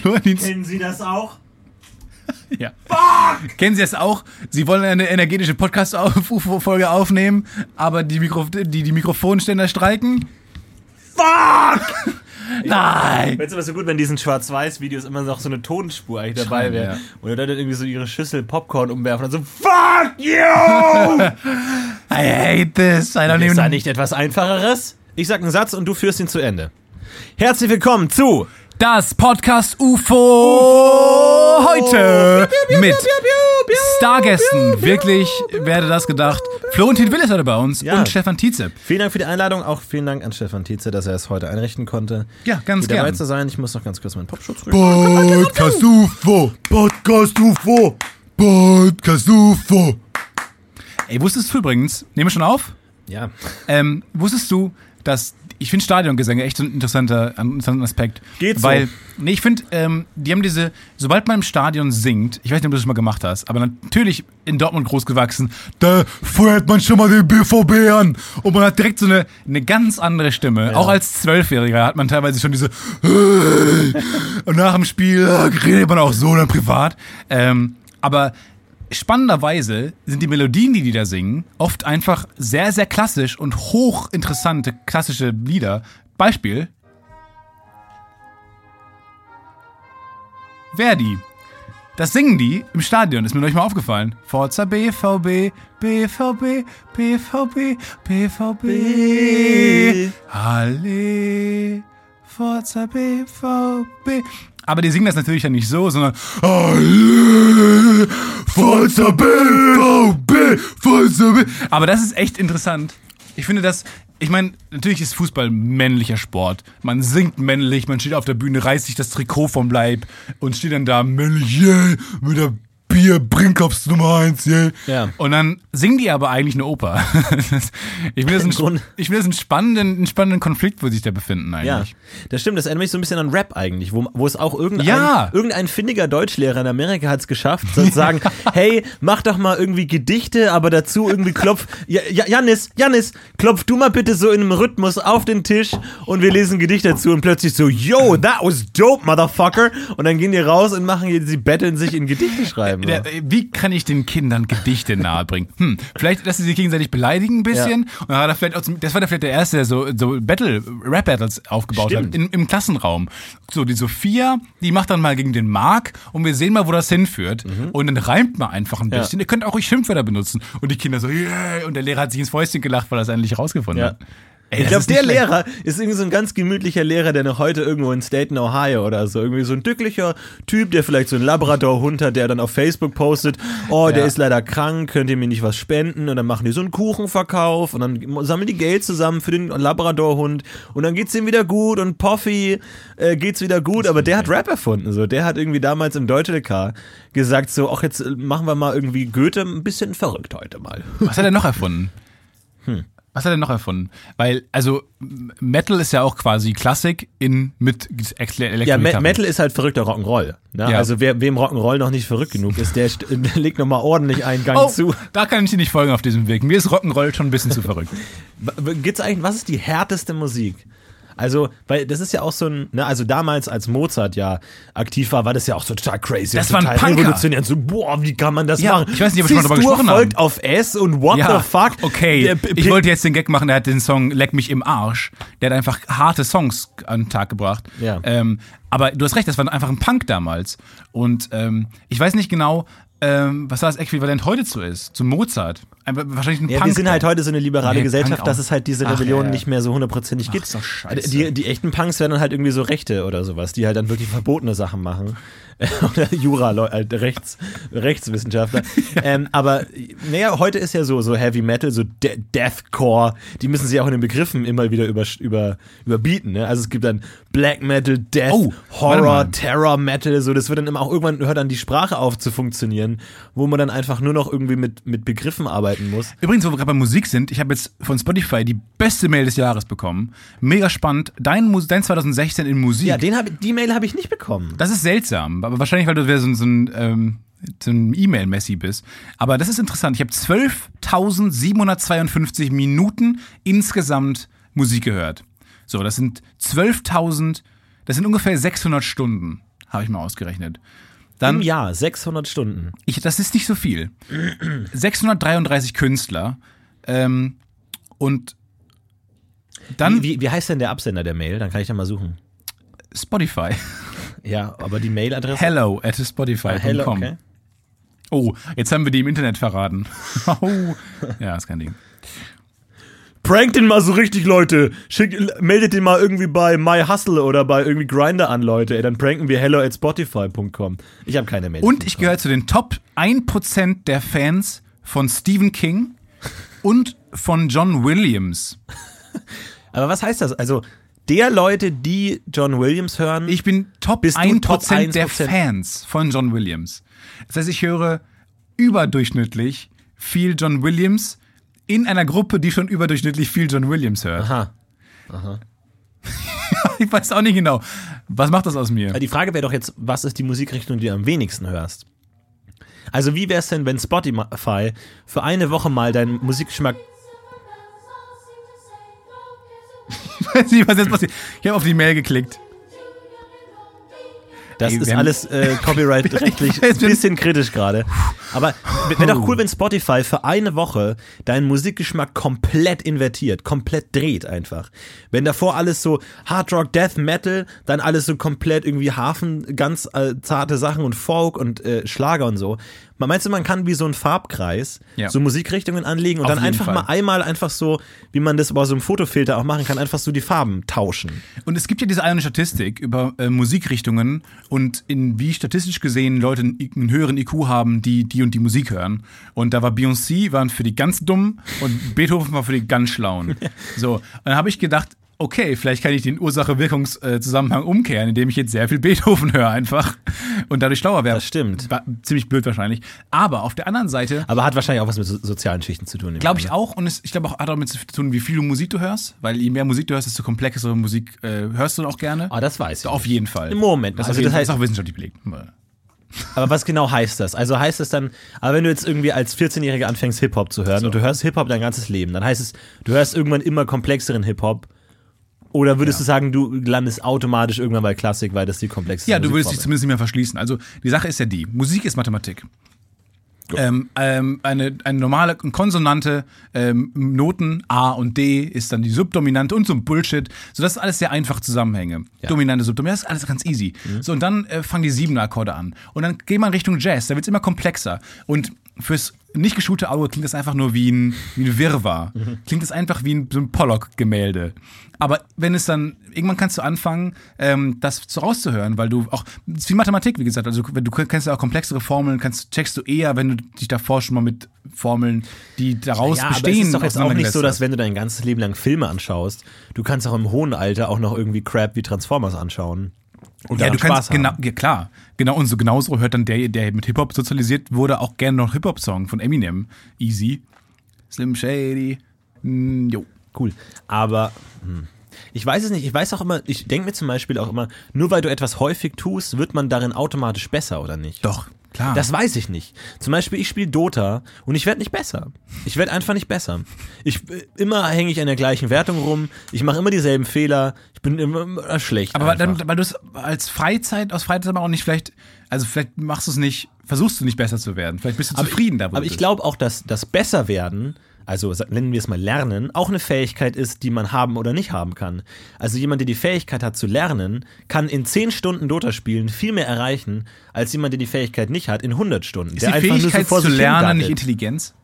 Florentin, Kennen Sie das auch? ja. Kennen Sie das auch? Sie wollen eine energetische Podcast-Folge aufnehmen, aber die, Mikro die, die Mikrofonständer streiken? Fuck! Nein! Weißt du, was so gut, wenn diesen Schwarz-Weiß-Videos immer noch so eine Tonspur eigentlich dabei wäre. ja. Oder dann irgendwie so ihre Schüssel Popcorn umwerfen und so Fuck you! I hate this. I don't Ist even da nicht etwas einfacheres? Ich sag einen Satz und du führst ihn zu Ende. Herzlich willkommen zu Das Podcast UFO heute mit Stargästen. Wirklich werde das gedacht. Florentin Will ist heute bei uns Ja. und Stefan Tietze. Vielen Dank für die Einladung. Auch vielen Dank an Stefan Tietze, dass er es heute einrichten konnte. Ja, ganz Hier dabei zu sein. Ich muss noch ganz kurz meinen Popschutz rüber. Podcast UFO, Podcast UFO, Podcast UFO. Ey, wusstest du übrigens, nehmen wir schon auf? Ja. Ähm, wusstest du, dass ich finde Stadiongesänge echt so ein interessanter, ein interessanter Aspekt. Geht so. Weil, nee, ich finde, ähm, die haben diese, sobald man im Stadion singt, ich weiß nicht, ob du das schon mal gemacht hast, aber natürlich in Dortmund groß gewachsen, Da feuert man schon mal den BVB an. und man hat direkt so eine, eine ganz andere Stimme. Auch als Zwölfjähriger hat man teilweise schon diese und nach dem Spiel redet man auch so dann privat. Ähm, aber spannenderweise sind die Melodien, die die da singen, oft einfach sehr, sehr klassisch und hochinteressante klassische Lieder. Beispiel Verdi. Das singen die im Stadion, ist mir neulich mal aufgefallen. Forza BVB, BVB, BVB, BVB. Halle, Forza BVB. Aber die singen das natürlich ja nicht so, sondern. Aber das ist echt interessant. Ich finde das, ich meine, natürlich ist Fußball männlicher Sport. Man singt männlich, man steht auf der Bühne, reißt sich das Trikot vom Leib und steht dann da männlich, Yeah, mit der Bier Brinkhoffs Nummer 1, yeah. Ja. Und dann singen die aber eigentlich eine Oper. Ich finde das, einen, ich finde das einen, spannenden, einen spannenden Konflikt, wo sie sich da befinden Ja, eigentlich. das stimmt. Das erinnert mich so ein bisschen an Rap eigentlich, wo, wo es auch irgendein, Ja. irgendein findiger Deutschlehrer in Amerika hat es geschafft, zu sagen, hey, mach doch mal irgendwie Gedichte, aber dazu irgendwie klopf, ja, ja, Janis, Janis, klopf du mal bitte so in einem Rhythmus auf den Tisch und wir lesen Gedicht dazu und plötzlich so, yo, that was dope, motherfucker. Und dann gehen die raus und machen, sie betteln sich in Gedichte schreiben. Der, äh, wie kann ich den Kindern Gedichte nahebringen? Hm, vielleicht, dass sie sich gegenseitig beleidigen ein bisschen. Und dann hat er vielleicht auch zum, das war der vielleicht der erste, der so, so Battle, Rap-Battles aufgebaut Stimmt. hat in, im Klassenraum. So, die Sophia, die macht dann mal gegen den Mark und wir sehen mal, wo das hinführt. Und dann reimt man einfach ein Mhm. Ja. bisschen. Ihr könnt auch ruhig Schimpfwörter benutzen. Und die Kinder so, yeah! Und der Lehrer hat sich ins Fäustchen gelacht, weil er es endlich rausgefunden Ja. hat. Ey, Ich glaube, der schlecht. Lehrer ist irgendwie so ein ganz gemütlicher Lehrer, der noch heute irgendwo in Staten, Ohio oder so, irgendwie so ein glücklicher Typ, der vielleicht so einen Labrador-Hund hat, der dann auf Facebook postet, oh, der Ja. ist leider krank, könnt ihr mir nicht was spenden? Und dann machen die so einen Kuchenverkauf und dann sammeln die Geld zusammen für den Labrador-Hund und dann geht's ihm wieder gut und Poffy äh, geht's wieder gut, aber der hat Rap erfunden, so. Der hat irgendwie damals im Deutsch-LK gesagt so, ach, jetzt äh, machen wir mal irgendwie Goethe ein bisschen verrückt heute mal. Was hat er noch erfunden? Hm. Was hat er noch erfunden? Weil, also, Metal ist ja auch quasi Klassik in, mit Elektro Ja, Me Metal ist halt verrückter Rock'n'Roll. Ne? Ja. Also wer, wem Rock'n'Roll noch nicht verrückt genug ist, der, legt nochmal ordentlich einen Gang Oh, zu. da kann ich dir nicht folgen auf diesem Weg. Mir ist Rock'n'Roll schon ein bisschen zu verrückt. Gibt's eigentlich, was ist die härteste Musik? Also, weil das ist ja auch so ein, ne, also damals, als Mozart ja aktiv war, war das ja auch so total crazy. Das war ein total Punker. revolutionär. So, boah, wie kann man das Ja, machen? ich weiß nicht, ob wir schon mal drüber Cis-Dur gesprochen folgt haben. auf S und what the fuck? okay. Der ich wollte jetzt den Gag machen, der hat den Song Leck mich im Arsch. Der hat einfach harte Songs an den Tag gebracht. Ja. Ähm, aber du hast recht, das war einfach ein Punk damals. Und ähm, ich weiß nicht genau, ähm, was da das Äquivalent heute zu ist, zu Mozart. Einfach, wahrscheinlich ein Ja, Punk. wir sind halt heute so eine liberale Nee, Gesellschaft, dass es halt diese Rebellion ja. nicht mehr so hundertprozentig Ach, gibt. ist doch scheiße. Die, die echten Punks werden dann halt irgendwie so Rechte oder sowas, die halt dann wirklich verbotene Sachen machen. oder Jura, halt Rechts, Rechtswissenschaftler. ähm, aber naja, heute ist ja so, so Heavy Metal, so De Deathcore, die müssen sich auch in den Begriffen immer wieder über, über, überbieten. Ne? Also es gibt dann Black Metal, Death, Oh, Horror. Terror Metal, so das wird dann immer auch irgendwann hört dann die Sprache auf zu funktionieren, wo man dann einfach nur noch irgendwie mit, mit Begriffen arbeiten muss. Übrigens, wo wir gerade bei Musik sind, ich habe jetzt von Spotify die beste Mail des Jahres bekommen. Mega spannend. Dein, Mus- dein 2016 in Musik. Ja, den hab, die Mail habe ich nicht bekommen. Das ist seltsam, aber wahrscheinlich, weil du so, ein- so ein, ähm, so ein E-Mail-Messi bist. Aber das ist interessant. Ich habe 12.752 Minuten insgesamt Musik gehört. So, das sind 12.000, das sind ungefähr 600 Stunden. habe ich mal ausgerechnet. Im Dann, Jahr 600 Stunden. ich, das ist nicht so viel. 633 Künstler. Ähm, und dann Wie, wie, wie heißt denn der Absender der Mail? Dann kann ich da mal suchen. Spotify. Ja, aber die Mailadresse. Hello at spotify.com. Ah, hello, okay. Oh, jetzt haben wir die im Internet verraten. oh. Ja, ist kein Ding. Prankt den mal so richtig, Leute. Schick, meldet den mal irgendwie bei My Hustle oder bei irgendwie Grinder an, Leute. Ey, dann pranken wir hello at spotify.com. Ich habe keine Mail. Und ich gehöre zu den Top 1% der Fans von Stephen King und von John Williams. Aber was heißt das? Also, der Leute, die John Williams hören, Ich bin Top Bist du 1% Top der 1%? Fans von John Williams. Das heißt, ich höre überdurchschnittlich viel John Williams in einer Gruppe, die schon überdurchschnittlich viel John Williams hört. Aha. Ich weiß auch nicht genau. Was macht das aus mir? Die Frage wäre doch jetzt, was ist die Musikrichtung, die du am wenigsten hörst? Also, wie wäre es denn, wenn Spotify für eine Woche mal deinen Musikgeschmack. Ich weiß nicht, was jetzt passiert. Ich habe auf die Mail geklickt. Das Ey, ist alles äh, copyright-rechtlich ein bisschen kritisch gerade. Aber wäre doch cool, wenn Spotify für eine Woche deinen Musikgeschmack komplett invertiert, komplett dreht einfach. Wenn davor alles so Hard Rock, Death Metal, dann alles so komplett irgendwie Hafen, ganz äh, zarte Sachen und Folk und äh, Schlager und so. Man meinst du, man kann wie so ein Farbkreis Ja. so Musikrichtungen anlegen und Auf dann einfach Fall. mal einmal einfach so, wie man das bei so einem Fotofilter auch machen kann, einfach so die Farben tauschen. Und es gibt ja diese eine Statistik über äh, Musikrichtungen und in wie statistisch gesehen Leute einen, einen höheren IQ haben, die die und die Musik hören. Und da war Beyoncé waren für die ganz dummen und Beethoven war für die ganz schlauen. So, und dann habe ich gedacht, okay, vielleicht kann ich den Ursache-Wirkungszusammenhang umkehren, indem ich jetzt sehr viel Beethoven höre einfach und dadurch schlauer werde. Das stimmt. Ziemlich blöd wahrscheinlich. Aber auf der anderen Seite Aber hat wahrscheinlich auch was mit so sozialen Schichten zu tun. Glaube ich auch. Und es, ich glaube auch, hat damit zu tun, wie viel du Musik du hörst. Weil je mehr Musik du hörst, desto komplexere Musik äh, hörst du auch gerne. Ah, das weiß ich. Auf jeden Fall. Im Moment. Das, Also das heißt- ist auch wissenschaftlich belegt. Aber was genau heißt das? Also heißt es dann, aber wenn du jetzt irgendwie als 14-Jähriger anfängst, Hip-Hop zu hören und du hörst Hip-Hop dein ganzes Leben, dann heißt es, du hörst irgendwann immer komplexeren Hip-Hop. Oder würdest du sagen, du landest automatisch irgendwann bei Klassik, weil das die komplexeste Ja, du würdest dich zumindest nicht mehr verschließen. Also die Sache ist ja die, Musik ist Mathematik. Ähm, ähm, eine, eine normale Konsonante, ähm, Noten A und D ist dann die Subdominante und so ein Bullshit. So, das ist alles sehr einfach Zusammenhänge. Dominante, Subdominante, das ist alles ganz easy. So, und dann äh, fangen die siebener Akkorde an. Und dann geht man Richtung Jazz, da wird's immer komplexer. Und fürs nicht geschulte Auge klingt das einfach nur wie ein, wie ein Wirrwarr. Klingt das einfach wie ein, so ein Pollock-Gemälde. Aber wenn es dann, irgendwann kannst du anfangen, ähm, das so rauszuhören, weil du auch, es ist wie Mathematik, wie gesagt, also du kennst ja auch komplexere Formeln, kannst, checkst du eher, wenn du dich davor schon mal mit Formeln, die daraus ja, bestehen, aber es ist doch jetzt auch nicht so, dass wenn du dein ganzes Leben lang Filme anschaust, du kannst auch im hohen Alter auch noch irgendwie Crap wie Transformers anschauen. Und Ja, du kannst genau, ja, klar, genau und so genauso hört dann der, der mit Hip Hop sozialisiert wurde, auch gerne noch Hip Hop Song von Eminem, Easy, Slim Shady, mm, jo. Cool. Aber hm. ich weiß es nicht. Ich weiß auch immer, ich denke mir zum Beispiel auch immer, nur weil du etwas häufig tust, wird man darin automatisch besser oder nicht? Doch, klar. Das weiß ich nicht. Zum Beispiel, ich spiele Dota und ich werde nicht besser. Ich werde einfach nicht besser. Ich äh, immer hänge ich an der gleichen Wertung rum. Ich mache immer dieselben Fehler. Ich bin immer, schlecht. Aber einfach. dann, weil du es als Freizeit, aus Freizeit aber auch nicht vielleicht, also vielleicht machst du es nicht, versuchst du nicht besser zu werden. Vielleicht bist du zufrieden da, wo Aber ich glaube auch, dass das Besserwerden, also nennen wir es mal Lernen, auch eine Fähigkeit ist, die man haben oder nicht haben kann. Also jemand, der die Fähigkeit hat zu lernen, kann in 10 Stunden Dota spielen viel mehr erreichen, als jemand, der die Fähigkeit nicht hat, in 100 Stunden. ist der die einfach nur so Fähigkeit zu lernen nicht Intelligenz?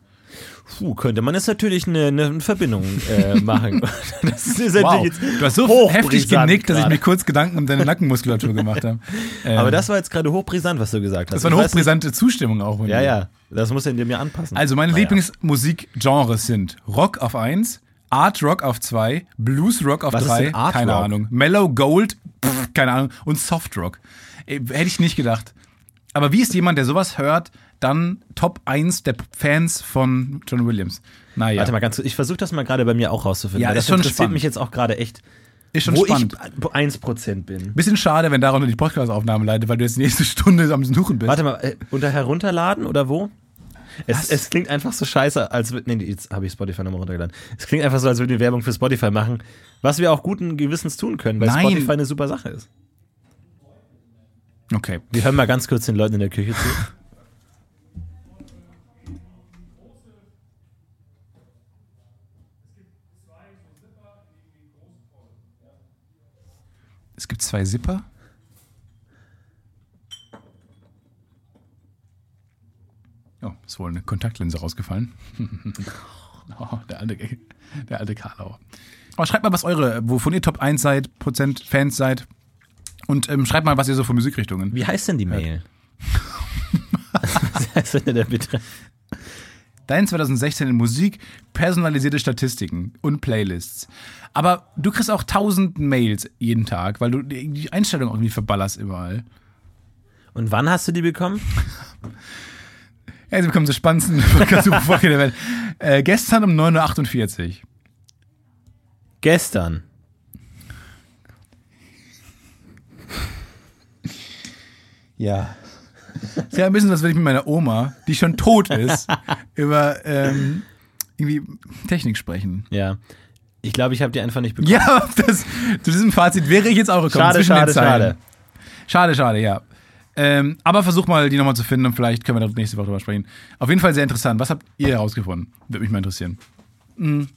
Puh, könnte man jetzt natürlich eine, eine Verbindung äh, machen. das ist Wow, jetzt du hast so heftig genickt, dass ich mir kurz Gedanken um deine Nackenmuskulatur gemacht habe. Ähm, Aber das war jetzt gerade hochbrisant, was du gesagt hast. das war eine hochbrisante Zustimmung auch. Ja, ja. Das muss er in mir anpassen. Also meine Naja. Lieblingsmusikgenres sind Rock auf 1, Art Rock auf 2, Blues Rock auf Was ist 3, denn Art keine Rock? Ahnung, Mellow Gold, pff, keine Ahnung, und Soft Rock. Äh, Hätte ich nicht gedacht. Aber wie ist jemand, der sowas hört, dann Top 1 der Fans von John Williams? Naja, Warte mal ganz kurz, ich versuche das mal gerade bei mir auch rauszufinden. Ja, das schon interessiert spannend. mich jetzt auch gerade echt, ist schon wo spannend. ich 1% bin. Bisschen schade, wenn darunter die Podcast-Aufnahme leidet, weil du jetzt die nächste Stunde am Suchen bist. Warte mal, äh, unter herunterladen oder wo? Es, es klingt einfach so scheiße, als würd- nee, jetzt habe ich Spotify nochmal runtergeladen. Es klingt einfach so, als würden wir Werbung für Spotify machen, was wir auch guten Gewissens tun können, weil Nein. Spotify eine super Sache ist. Okay. Wir hören mal ganz kurz den Leuten in der Küche zu. Es gibt zwei Zipper. Oh, ist wohl eine Kontaktlinse rausgefallen. oh, der alte, der alte Karlau. Aber schreibt mal, was eure, wovon ihr Top 1 seid, Prozent Fans seid. Und ähm, schreibt mal, was ihr so für Musikrichtungen. Wie heißt denn die Mail? was heißt denn der Betreff? Dein 2016 in Musik, personalisierte Statistiken und Playlists. Aber du kriegst auch tausend Mails jeden Tag, weil du die Einstellung irgendwie verballerst überall. Und wann hast du die bekommen? Ja, sie bekommen so spannendsten Folge der Welt. Äh, gestern um 9.48 Uhr. Gestern. Ja. Ist ja ein bisschen, als wenn ich mit meiner Oma, die schon tot ist, über ähm, irgendwie Technik sprechen. Ja. Ich glaube, ich habe die einfach nicht bekommen. Ja, das, zu diesem Fazit wäre ich jetzt auch gekommen. Schade, schade, schade. Schade, schade, ja. Ähm, aber versuch mal, die nochmal zu finden und vielleicht können wir da nächste Woche drüber sprechen. Auf jeden Fall sehr interessant. Was habt ihr herausgefunden? Würde mich mal interessieren. Mhm.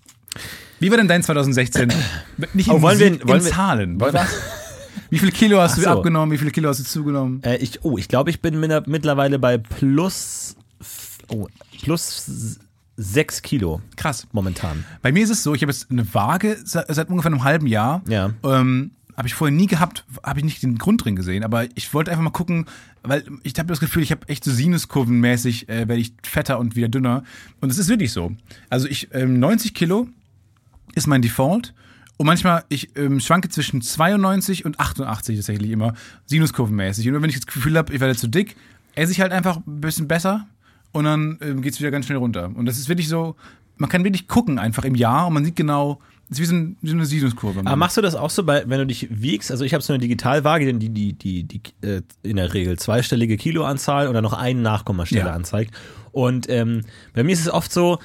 Wie war denn dein 2016? Nicht in, Oh, wollen wir- wollen in wir- Zahlen. wollen wir-? Wie viele Kilo hast Ach du so. abgenommen? Wie viele Kilo hast du zugenommen? Äh, ich, oh, ich glaube, ich bin mit- mittlerweile bei plus, oh, plus sechs Kilo Krass. momentan. Bei mir ist es so, ich habe jetzt eine Waage seit, seit ungefähr einem halben Jahr. Ja. Ähm, habe ich vorher nie gehabt, habe ich nicht den Grund drin gesehen, aber ich wollte einfach mal gucken, weil ich habe das Gefühl, ich habe echt so Sinuskurvenmäßig, äh, werde ich fetter und wieder dünner. Und es ist wirklich so. Also ich, ähm, 90 Kilo ist mein Default. Und manchmal, ich ähm, schwanke zwischen 92 und 88 tatsächlich immer, sinuskurvenmäßig. Und wenn ich das Gefühl habe, ich werde zu dick, esse ich halt einfach ein bisschen besser und dann ähm, geht es wieder ganz schnell runter. Und das ist wirklich so, man kann wirklich gucken einfach im Jahr und man sieht genau, es ist wie so, ein, wie so eine Sinuskurve. Aber machst du das auch so, bei, wenn du dich wiegst? Also ich habe so eine Digitalwaage, die, die, die, die äh, in der Regel zweistellige Kiloanzahl oder noch einen Nachkommastelle Ja. anzeigt. Und ähm, bei mir ist es oft so,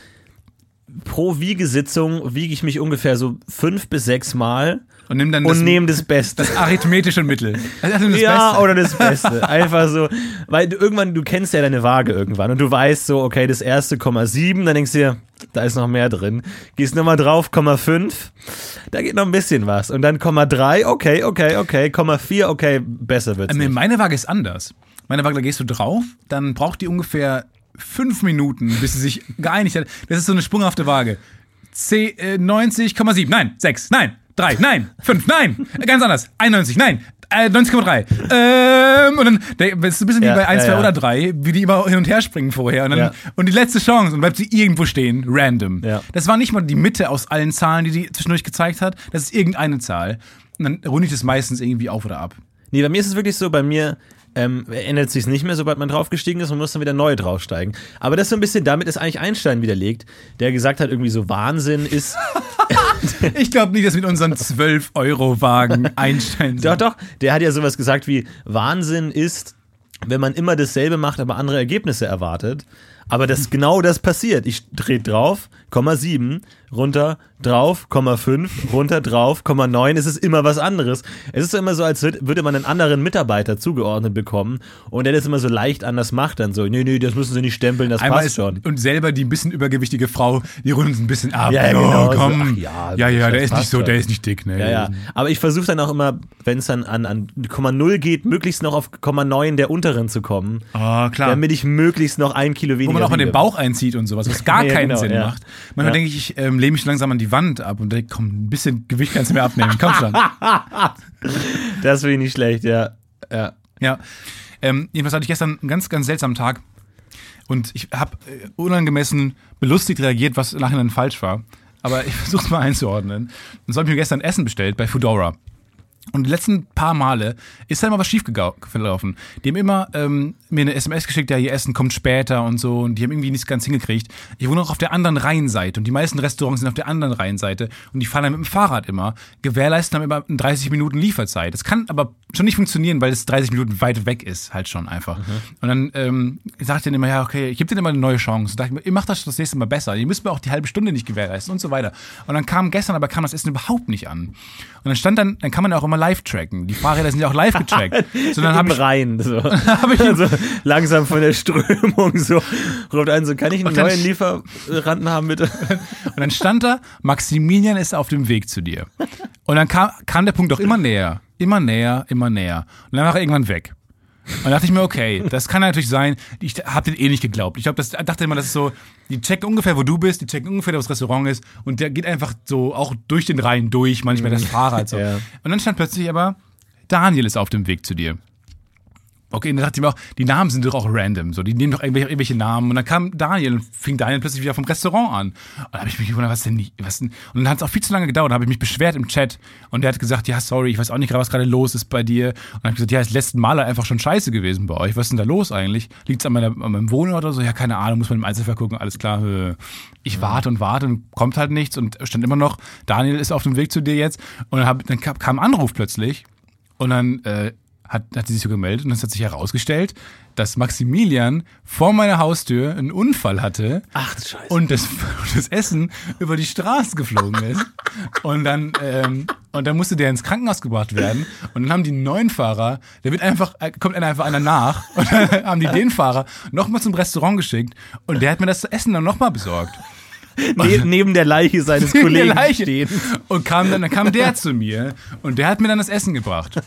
pro Wiegesitzung wiege ich mich ungefähr so fünf bis sechs Mal und nimm dann und das, nehme das Beste. das arithmetische Mittel. Also das ja, Beste. oder das Beste. Einfach so, weil du irgendwann, du kennst ja deine Waage irgendwann und du weißt so, okay, das erste Komma sieben, dann denkst du dir, da ist noch mehr drin. Gehst nochmal drauf, Komma fünf, da geht noch ein bisschen was. Und dann Komma drei, okay, okay, okay, Komma vier, okay, besser wird's. Nee, nicht. meine Waage ist anders. Meine Waage, da gehst du drauf, dann braucht die ungefähr fünf Minuten, bis sie sich geeinigt hat. Das ist so eine sprunghafte Waage. C, äh, 90,7, nein, 6, nein, 3, nein, 5, nein, äh, ganz anders, 91, nein, äh, 90,3. Ähm, und dann das ist ein bisschen Ja, wie bei 1, ja, 2 ja. oder 3, wie die immer hin und her springen vorher. Und, dann, und die letzte Chance und bleibt sie irgendwo stehen, random. Das war nicht mal die Mitte aus allen Zahlen, die die zwischendurch gezeigt hat. Das ist irgendeine Zahl. Und dann runde ich das meistens irgendwie auf oder ab. Nee, bei mir ist es wirklich so, bei mir ähm, ändert sich nicht mehr, sobald man draufgestiegen ist und muss dann wieder neu draufsteigen. Aber das so ein bisschen, damit ist eigentlich Einstein widerlegt, der gesagt hat, irgendwie so Wahnsinn ist. Ich glaube nicht, dass mit unseren 12-Euro-Wagen Einstein Doch, doch, der hat ja sowas gesagt wie, Wahnsinn ist, wenn man immer dasselbe macht, aber andere Ergebnisse erwartet. Aber das genau das passiert. Ich drehe drauf, 7, runter, drauf, Komma 5, runter, drauf, Komma 9. Es ist immer was anderes. Es ist so immer so, als würd- würde man einen anderen Mitarbeiter zugeordnet bekommen und der das immer so leicht anders macht. Dann so, nee, nee, das müssen sie nicht stempeln, das Einmal passt schon. und selber die ein bisschen übergewichtige Frau, die rundet ein bisschen ab. Ja, ja, so, genau, so, komm. ach ja, ja, ja, der ist nicht so, der ist nicht dick, ne? Ja, ja. Aber ich versuche dann auch immer, wenn es dann an, an Komma 0 geht, möglichst noch auf Komma 9 der unteren zu kommen. Ah, klar. damit ich möglichst noch ein Kilo weniger Wo man auch mal den. Bauch einzieht und sowas, was gar keinen genau, Sinn macht. Manchmal Ja. denke ich, ich ähm, lehne mich langsam an die Wand ab und denke, komm, ein bisschen Gewicht kannst du mir abnehmen. Komm schon. Das finde ich nicht schlecht, ja. ja. Ja. Ähm, jedenfalls hatte ich gestern einen ganz, ganz seltsamen Tag und ich habe äh, unangemessen belustigt reagiert, was nachher dann falsch war. Aber ich versuche es mal einzuordnen. Und so habe ich mir gestern Essen bestellt bei Foodora. Und die letzten paar Male ist da immer was schief gelaufen. Die haben immer ähm, mir eine SMS geschickt, ja, ihr Essen kommt später und so. Und die haben irgendwie nichts ganz hingekriegt. Ich wohne auch auf der anderen Rheinseite und die meisten Restaurants sind auf der anderen Rheinseite. Und die fahren dann mit dem Fahrrad immer, gewährleisten dann immer 30 Minuten Lieferzeit. Das kann aber schon nicht funktionieren, weil es 30 Minuten weit weg ist, halt schon einfach. Und dann ähm, sagt ich denen immer, ja, okay, ich gebe denen immer eine neue Chance. Und ich ihr macht das das nächste Mal besser. Ihr müsst mir auch die halbe Stunde nicht gewährleisten und so weiter. Und dann kam gestern, aber kam das Essen überhaupt nicht an. Und dann stand dann, dann kann man auch immer live tracken. Die Fahrräder sind ja auch live getrackt. Sondern Im habe ich, Rhein. So. hab ich also langsam von der Strömung so. Ruft ein, so, kann ich einen neuen Lieferanten haben, bitte? und dann stand da, Maximilian ist auf dem Weg zu dir. Und dann kam, kam der Punkt auch immer näher. Immer näher, immer näher. Und dann war er irgendwann weg. Und dann dachte ich mir, okay, das kann natürlich sein, ich hab den eh nicht geglaubt. Ich glaube, das dachte immer, das ist so, die checken ungefähr, wo du bist, die checken ungefähr, wo das Restaurant ist und der geht einfach so auch durch den Rhein durch, manchmal das Fahrrad so. Ja. Und dann stand plötzlich aber, Daniel ist auf dem Weg zu dir. Okay, und dann dachte ich mir auch, die Namen sind doch auch random, so, die nehmen doch irgendwelche, irgendwelche Namen. Und dann kam Daniel und fing Daniel plötzlich wieder vom Restaurant an. Und da habe ich mich gewundert, was denn was denn? Und dann hat es auch viel zu lange gedauert, da habe ich mich beschwert im Chat. Und der hat gesagt, ja, sorry, ich weiß auch nicht gerade, was gerade los ist bei dir. Und dann habe ich gesagt, ja, ist letzten Mal einfach schon scheiße gewesen bei euch. Was ist denn da los eigentlich? Liegt es an, an meinem Wohnort oder so? Ja, keine Ahnung, muss man im Einzelfall gucken, alles klar. Ich warte und warte und kommt halt nichts und stand immer noch, Daniel ist auf dem Weg zu dir jetzt. Und dann, hab, dann kam kam ein Anruf plötzlich. Und dann äh, hat, hat sie sich so gemeldet und es hat sich herausgestellt, dass Maximilian vor meiner Haustür einen Unfall hatte Ach, Scheiße. und das, das Essen über die Straße geflogen ist. Und dann, ähm, und dann musste der ins Krankenhaus gebracht werden. Und dann haben die einen neuen Fahrer, der wird einfach, äh, kommt einer einfach einer nach. Und dann haben die den Fahrer nochmal zum Restaurant geschickt. Und der hat mir das Essen dann nochmal besorgt. Ne neben der Leiche seines Kollegen Leiche. stehen. Und kam dann, dann kam der zu mir und der hat mir dann das Essen gebracht.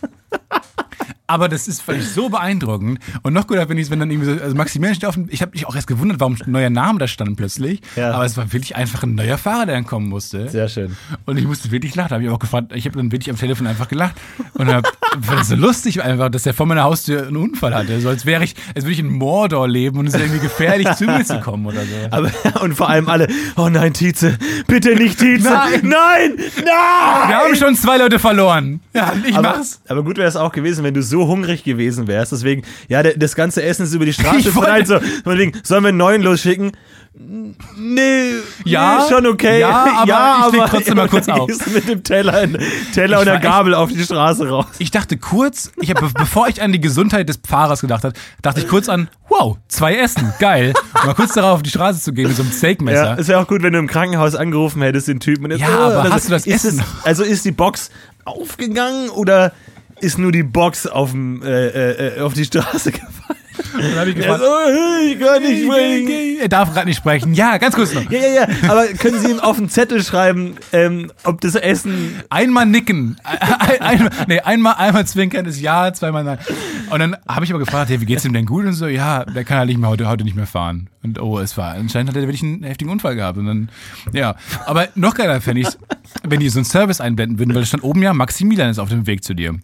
Aber das ist fand ich so beeindruckend. Und noch guter finde ich es, wenn dann irgendwie so, also Maximilian steht auf dem, ich habe mich auch erst gewundert, warum ein neuer Name da stand plötzlich. Ja. Aber es war wirklich einfach ein neuer Fahrer, der dann kommen musste. Sehr schön. Und ich musste wirklich lachen. Da habe ich auch gefragt, ich habe dann wirklich am Telefon einfach gelacht. Und hab, fand das so lustig einfach, dass der vor meiner Haustür einen Unfall hatte. So als wäre ich, als würde ich in Mordor leben und es ist irgendwie gefährlich, zu mir zu kommen oder so. Aber, und vor allem alle, oh nein, Tietze, bitte nicht Tietze. Nein. nein, nein. Wir haben schon zwei Leute verloren. Ja, ich aber, mach's. aber gut wäre es auch gewesen, wenn du so hungrig gewesen wärst. Deswegen, ja, das ganze Essen ist über die Straße Ich wollte- verteilt. So, von wegen, sollen wir einen neuen losschicken? Nee, Ja, nee, schon okay. ja, aber ich leg trotzdem mal kurz auf. mit dem Teller, in- Teller und der Gabel auf die Straße raus. Ich dachte kurz, ich hab, be- bevor ich an die Gesundheit des Fahrers gedacht habe, dachte ich kurz an, wow, zwei Essen, geil. Mal kurz darauf auf die Straße zu gehen mit so einem Ja, Steakmesser. es wäre auch gut, wenn du im Krankenhaus angerufen hättest, den Typen. Ja, oh, aber also, hast du das Essen Es, also ist die Box aufgegangen oder ist nur die Box auf, äh, äh, äh, auf die Straße gefallen? Dann ich Er gefragt, so, hey, ich kann nicht sprechen. er darf gerade nicht sprechen. Ja, ganz kurz noch. Ja, ja, ja, aber können Sie ihm auf den Zettel schreiben, ähm, ob das Essen. Einmal nicken. Ein, ein, nee, einmal, einmal zwinkern ist ja, zweimal nein. Und dann habe ich aber gefragt, hey, wie geht's ihm denn gut? Und so, ja, der kann halt nicht mehr heute, heute nicht mehr fahren. Und oh, es war, anscheinend hat er wirklich einen heftigen Unfall gehabt. Und dann, ja. Aber noch geiler fände ich's, wenn die so einen Service einblenden würden, weil da stand oben ja, Maximilian ist auf dem Weg zu dir.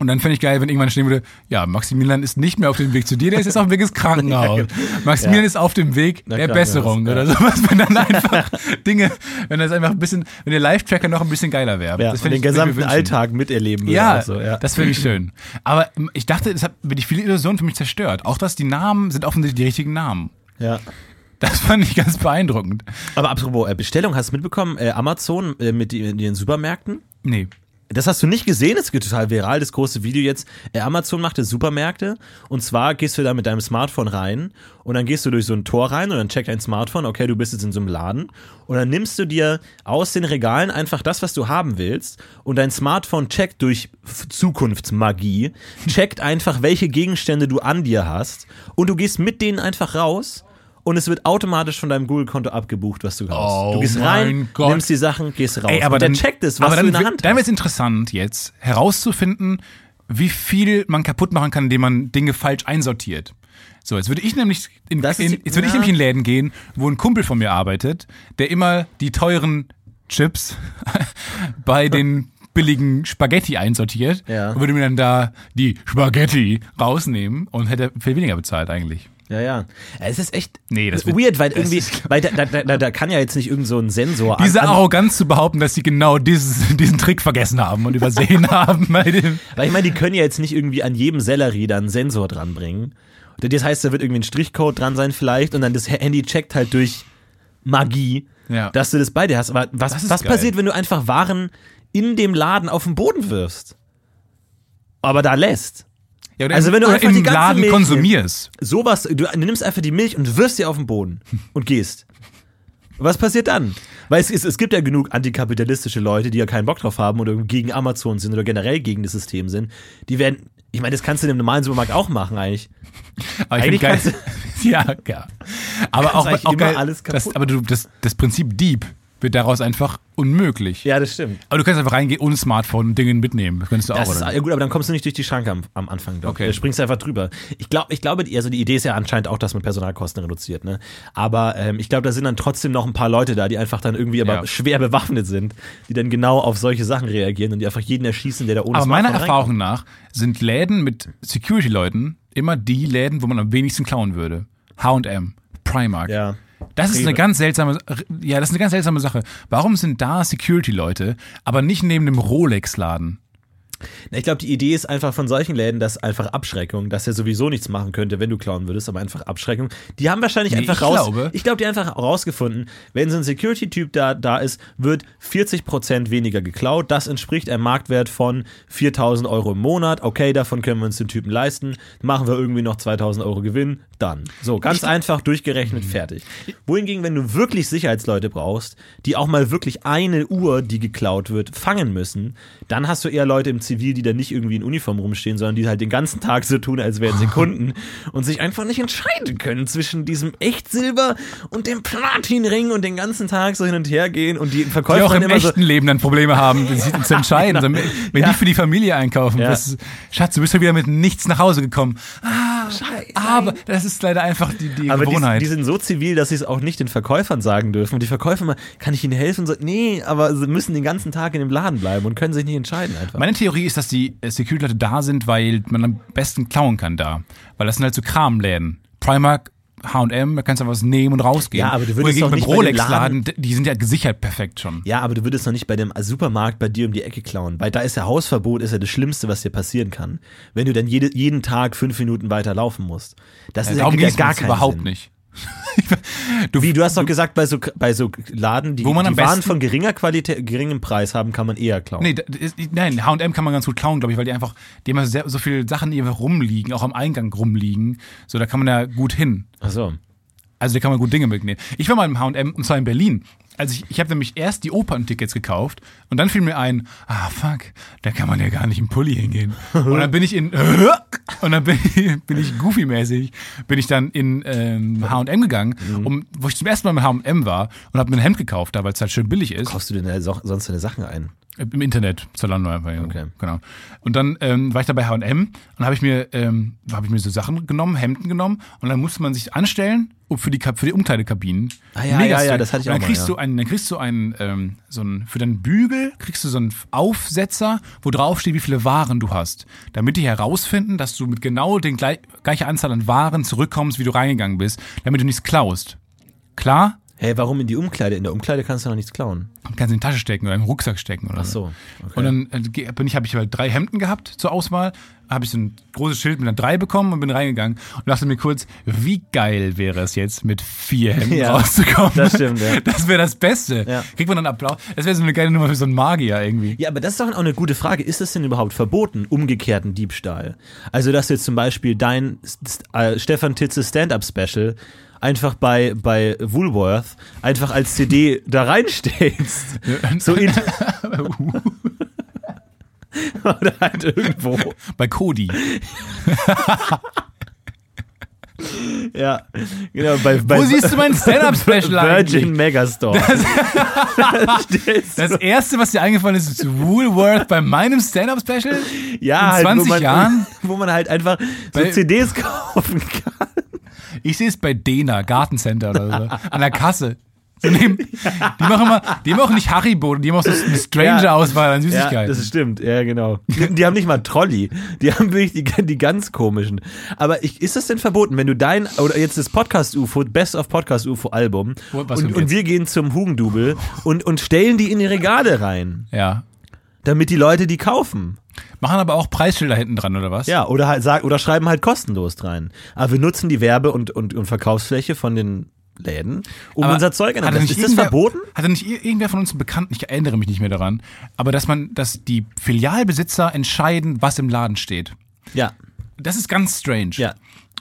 Und dann fände ich geil, wenn irgendwann stehen würde, ja, Maximilian ist nicht mehr auf dem Weg zu dir, der ist jetzt auf dem Weg ins Krankenhaus. Maximilian Ja. ist auf dem Weg Na, der Krankenhaus, Besserung ja. oder sowas, wenn dann einfach Dinge, wenn das einfach ein bisschen, wenn der Live-Tracker noch ein bisschen geiler wäre. Ja, das den ich- gesamten. Alltag miterleben. Ja, so, ja. das finde ich schön. Aber ich dachte, es hat wirklich viele Illusionen für mich zerstört. Auch dass die Namen sind offensichtlich die richtigen Namen. ja. Das fand ich ganz beeindruckend. Aber apropos äh, Bestellung, hast du mitbekommen, äh, Amazon äh, mit den Supermärkten? Nee. Das hast du nicht gesehen, das geht total viral, das große Video jetzt. Äh, Amazon macht jetzt Supermärkte. Und zwar gehst du da mit deinem Smartphone rein und dann gehst du durch so ein Tor rein und dann checkt dein Smartphone, okay, du bist jetzt in so einem Laden. Und dann nimmst du dir aus den Regalen einfach das, was du haben willst. Und dein Smartphone checkt durch Zukunftsmagie, checkt einfach, welche Gegenstände du an dir hast. Und du gehst mit denen einfach raus und es wird automatisch von deinem Google-Konto abgebucht, was du hast. Oh du gehst rein, Gott. nimmst die Sachen, gehst raus. Ey, aber und der dann checkt es, was du dann, in der Hand Dann hast. wird es interessant jetzt herauszufinden, wie viel man kaputt machen kann, indem man Dinge falsch einsortiert. So, jetzt würde ich nämlich in, ist in, die- jetzt würde ich ja. nämlich in Läden gehen, wo ein Kumpel von mir arbeitet, der immer die teuren Chips bei den billigen Spaghetti einsortiert Ja. und würde mir dann da die Spaghetti rausnehmen und hätte viel weniger bezahlt eigentlich. Ja, ja. Es ist echt Nee, das weird, weil irgendwie, weil da, da, da, da kann ja jetzt nicht irgend so ein Sensor Diese an, an, Arroganz zu behaupten, dass sie genau dieses, diesen Trick vergessen haben und übersehen haben bei dem. Weil ich meine, die können ja jetzt nicht irgendwie an jedem Sellerie da einen Sensor dranbringen. Das heißt, da wird irgendwie ein Strichcode dran sein vielleicht und dann das Handy checkt halt durch Magie, Ja. dass du das bei dir hast. Aber was, was geil. passiert, wenn du einfach Waren in dem Laden auf den Boden wirfst? Aber da lässt. Ja, oder Also wenn du einfach im die ganze Laden Milch konsumierst. Sowas, du nimmst einfach die Milch und wirfst sie auf den Boden und gehst. Was passiert dann? Weil es, ist, es gibt ja genug antikapitalistische Leute, die ja keinen Bock drauf haben oder gegen Amazon sind oder generell gegen das System sind. Die werden, ich meine, das kannst du in einem normalen Supermarkt auch machen eigentlich. Aber ich Eigentlich geil. ja, ja. Aber auch, auch immer geil, alles das, kaputt aber du, das, das Prinzip Dieb wird daraus einfach unmöglich. Ja, das stimmt. Aber du kannst einfach reingehen ohne Smartphone und Dinge mitnehmen. Das könntest du Das auch, ist, oder? ja gut, aber dann kommst du nicht durch die Schranke am, am Anfang. Doch. Okay. Da springst du einfach drüber. Ich glaube, ich glaube, die- also die Idee ist ja anscheinend auch, dass man Personalkosten reduziert. Ne? Aber ähm, ich glaube, da sind dann trotzdem noch ein paar Leute da, die einfach dann irgendwie aber Ja. schwer bewaffnet sind, die dann genau auf solche Sachen reagieren und die einfach jeden erschießen, der da ohne Aber meiner Smartphone Erfahrung nach sind Läden mit Security-Leuten immer die Läden, wo man am wenigsten klauen würde. H&M, Primark. Ja. Das ist eine ganz seltsame, ja, das ist eine ganz seltsame Sache. Warum sind da Security-Leute, aber nicht neben dem Rolex-Laden? Na, Ich glaube, die Idee ist einfach von solchen Läden, dass einfach Abschreckung, dass er sowieso nichts machen könnte, wenn du klauen würdest, aber einfach Abschreckung. Die haben wahrscheinlich Nee, einfach ich raus. glaube- ich glaube, die haben einfach rausgefunden, wenn so ein Security-Typ da, da ist, wird 40% weniger geklaut. Das entspricht einem Marktwert von 4000 Euro im Monat. Okay, davon können wir uns den Typen leisten. Machen wir irgendwie noch 2000 Euro Gewinn. Dann. So, ganz einfach durchgerechnet, fertig. Wohingegen, wenn du wirklich Sicherheitsleute brauchst, die auch mal wirklich eine Uhr, die geklaut wird, fangen müssen, dann hast du eher Leute im Zivil, die da nicht irgendwie in Uniform rumstehen, sondern die halt den ganzen Tag so tun, als wären sie Kunden und sich einfach nicht entscheiden können zwischen diesem Echtsilber und dem Platinring und den ganzen Tag so hin und her gehen und die Die Verkäufer auch im immer so, echten Leben dann Probleme haben, sich zu entscheiden. So, Wenn Ja. die für die Familie einkaufen. Ja. Das, Schatz, du bist ja wieder mit nichts nach Hause gekommen. Ah, aber das ist leider einfach die, die aber die, Gewohnheit. die sind so zivil, dass sie es auch nicht den Verkäufern sagen dürfen. Und die Verkäufer mal, kann ich ihnen helfen? So, nee, aber sie müssen den ganzen Tag in dem Laden bleiben und können sich nicht entscheiden einfach. Meine Theorie ist, dass die äh, Security-Leute da sind, weil man am besten klauen kann da. Weil das sind halt so Kramläden. Primark, H&M, da kannst du was nehmen und rausgehen. Ja, aber du würdest doch beim nicht bei dem Rolex-Laden, die sind ja gesichert perfekt schon. Ja, aber du würdest doch nicht bei dem Supermarkt bei dir um die Ecke klauen, weil da ist ja Hausverbot, ist ja das Schlimmste, was dir passieren kann. Wenn du dann jede, jeden Tag fünf Minuten weiter laufen musst. Das ist ja, gibt ja geht's gar keinen überhaupt Sinn. nicht. Du, Wie, du hast doch gesagt, bei so, bei so Laden, die, Wo man die am Waren besten- von geringer Qualität, geringem Preis haben, kann man eher klauen. Nee, ist, nein, H&M kann man ganz gut klauen, glaube ich, weil die einfach, die haben sehr, so viele Sachen, die einfach rumliegen, auch am Eingang rumliegen. So, da kann man ja gut hin. Ach so. Also da kann man gut Dinge mitnehmen. Ich war mal im H&M und zwar in Berlin. Also ich, ich habe nämlich erst die Operntickets gekauft und dann fiel mir ein, ah fuck, da kann man ja gar nicht im Pulli hingehen. Und dann bin ich in und dann bin ich, bin ich Goofy-mäßig, bin ich dann in ähm, H&M gegangen, um, wo ich zum ersten Mal mit H&M war und habe mir ein Hemd gekauft, da weil es halt schön billig ist. Kaufst du denn da so- sonst deine Sachen ein? Im Internet, Zalando einfach. Ja. Okay. Genau. Und dann ähm, war ich da bei H&M und habe ich mir ähm, habe ich mir so Sachen genommen, Hemden genommen und dann musste man sich anstellen für die für die Umkleidekabinen. Ah ja, Mega ja, ja, das hatte ich und dann auch mal, kriegst ja. du einen, dann kriegst du einen ähm, so einen für deinen Bügel kriegst du so einen Aufsetzer, wo drauf steht, wie viele Waren du hast, damit die herausfinden, dass du mit genau den gleich, gleiche Anzahl an Waren zurückkommst, wie du reingegangen bist, damit du nichts klaust. Klar? Hey, warum in die Umkleide? In der Umkleide kannst du noch nichts klauen. kannst in die Tasche stecken oder im Rucksack stecken oder Ach so. Okay. Und dann äh, bin ich, habe ich halt drei Hemden gehabt zur Auswahl, habe ich so ein großes Schild mit einer drei bekommen und bin reingegangen und dachte mir kurz, wie geil wäre es jetzt, mit vier Hemden Ja, rauszukommen. das stimmt, ja. Das wäre das Beste. Ja. Kriegt man dann Applaus. Das wäre so eine geile Nummer für so einen Magier irgendwie. Ja, aber das ist doch auch eine gute Frage. Ist es denn überhaupt verboten, umgekehrten Diebstahl? Also, dass du jetzt zum Beispiel dein äh, Stefan Titze Stand-Up-Special einfach bei, bei Woolworth einfach als CD da reinstellst. So in Oder halt irgendwo. Bei Cody. Ja, genau. Bei, bei Wo siehst du mein Stand-Up-Special Virgin eigentlich? Megastore. Stellst du- Das erste, was dir eingefallen ist, ist Woolworth bei meinem Stand-Up-Special? ja, in halt, 20 wo man, Jahren? Wo man halt einfach so Bei- CDs kaufen kann. Ich sehe es bei Dena, Gartencenter oder so, an der Kasse. So neben, die machen immer, die auch nicht Haribo, die haben auch so eine Stranger-Auswahl an Ja, Süßigkeiten. das stimmt, ja, genau. Die, die haben nicht mal Trolley. Die haben wirklich die, die ganz komischen. Aber ich, ist das denn verboten, wenn du dein, oder jetzt das Podcast-UFO, Best of Podcast-UFO-Album, und, und wir gehen zum Hugendubel und, und stellen die in die Regale rein, ja. Damit die Leute die kaufen. Machen aber auch Preisschilder hinten dran, oder was? Ja, oder halt sagen, oder schreiben halt kostenlos rein. Aber wir nutzen die Werbe- und, und, und Verkaufsfläche von den Läden, um Aber unser Zeug an hat nicht Ist das verboten? Hatte nicht ir- irgendwer von uns einen Bekannten, ich erinnere mich nicht mehr daran, aber dass man, dass die Filialbesitzer entscheiden, was im Laden steht. Ja. Das ist ganz strange. Ja.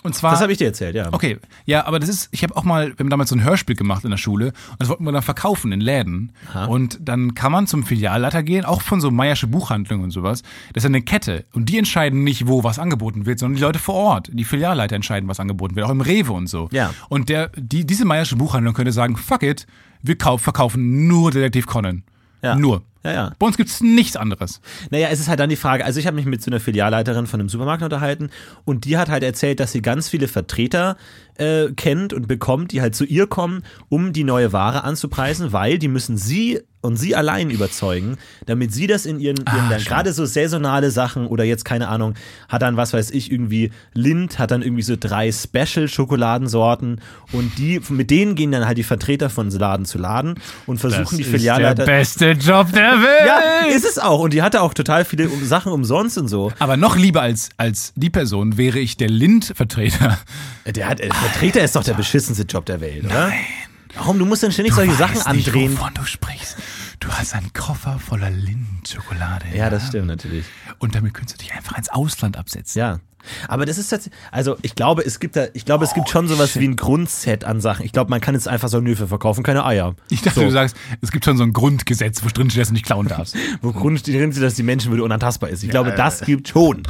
Und zwar. Das habe ich dir erzählt, ja. Okay, ja, aber das ist, ich habe auch mal, wir haben damals so ein Hörspiel gemacht in der Schule und das wollten wir dann verkaufen in Läden. Und dann kann man zum Filialleiter gehen, auch von so Meiersche Buchhandlung und sowas. Das ist eine Kette und die entscheiden nicht, wo was angeboten wird, sondern die Leute vor Ort. Die Filialleiter entscheiden, was angeboten wird, auch im Rewe und so. Ja. Und der, die, diese Meiersche Buchhandlung könnte sagen, fuck it, wir kauf, verkaufen nur Detektiv Conan. Ja. Nur. Ja, ja. Bei uns gibt's nichts anderes. Naja, es ist halt dann die Frage, also ich habe mich mit so einer Filialleiterin von einem Supermarkt unterhalten und die hat halt erzählt, dass sie ganz viele Vertreter äh, kennt und bekommt, die halt zu ihr kommen, um die neue Ware anzupreisen, weil die müssen sie und sie allein überzeugen, damit sie das in ihren, ihren dann gerade so saisonale Sachen oder jetzt keine Ahnung, hat dann was weiß ich irgendwie Lind hat dann irgendwie so drei Special Schokoladensorten und die mit denen gehen dann halt die Vertreter von Laden zu Laden und versuchen die Filialleiter der beste Job der Welt. ja, ist es auch. Und die hatte auch total viele Sachen umsonst und so. Aber noch lieber als, als die Person wäre ich der Lind-Vertreter. Der hat, äh, Vertreter ist doch der beschissenste Job der Welt, oder? Warum? Du musst dann ständig solche Sachen nicht, andrehen. wovon du sprichst. Du hast einen Koffer voller Lindschokolade. Ja, das stimmt natürlich. Und damit könntest du dich einfach ins Ausland absetzen. Ja. Aber das ist tatsächlich, also ich glaube, es gibt da, ich glaube, es gibt schon sowas wie ein Grundset an Sachen. Ich glaube, man kann jetzt einfach sagen, nö, wir verkaufen keine Eier. Ich dachte, So. du sagst, es gibt schon so ein Grundgesetz, wo drin steht, dass du nicht klauen darfst. wo drin, steht, dass die Menschenwürde unantastbar ist. Ich glaube, das gibt schon.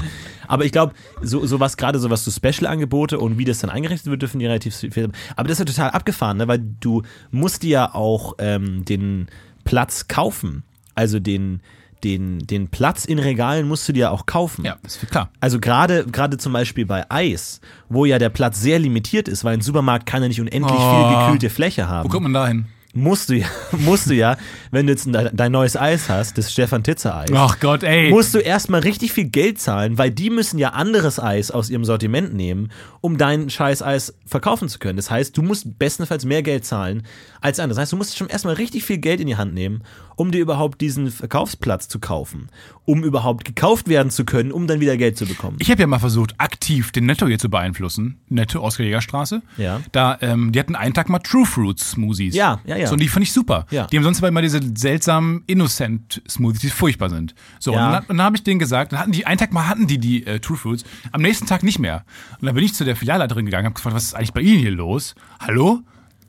Aber ich glaube, so, so was gerade so was so Special-Angebote und wie das dann eingerichtet wird, dürfen die relativ viel. Aber das ist ja total abgefahren, ne? weil du musst dir ja auch ähm, den Platz kaufen. Also den, den, den Platz in Regalen musst du dir auch kaufen. Ja, ist klar. Also gerade gerade zum Beispiel bei Eis, wo ja der Platz sehr limitiert ist, weil ein Supermarkt kann ja nicht unendlich Oh. viel gekühlte Fläche haben Wo kommt man da hin? Musst du ja, musst du ja, wenn du jetzt dein, neues Eis hast, das Stefan Titzer Eis, Ach Gott, ey. musst du erstmal richtig viel Geld zahlen, weil die müssen ja anderes Eis aus ihrem Sortiment nehmen, um dein scheiß Eis verkaufen zu können. Das heißt, du musst bestenfalls mehr Geld zahlen als andere. Das heißt, du musst schon erstmal richtig viel Geld in die Hand nehmen, um dir überhaupt diesen Verkaufsplatz zu kaufen, um überhaupt gekauft werden zu können, um dann wieder Geld zu bekommen. Ich habe ja mal versucht, aktiv den Netto hier zu beeinflussen. Netto, Oskar-Jäger-Straße. Ja. Da, ähm, die hatten einen Tag mal True Fruits Smoothies. Ja, ja, ja. So, und die fand ich super. Ja. Die haben sonst aber immer diese seltsamen Innocent Smoothies, die furchtbar sind. So, Ja. und dann, dann habe ich denen gesagt, dann hatten die, einen Tag mal hatten die die äh, True Fruits, am nächsten Tag nicht mehr. Und dann bin ich zu der Filialleiterin gegangen, habe gefragt, was ist eigentlich bei Ihnen hier los? Hallo?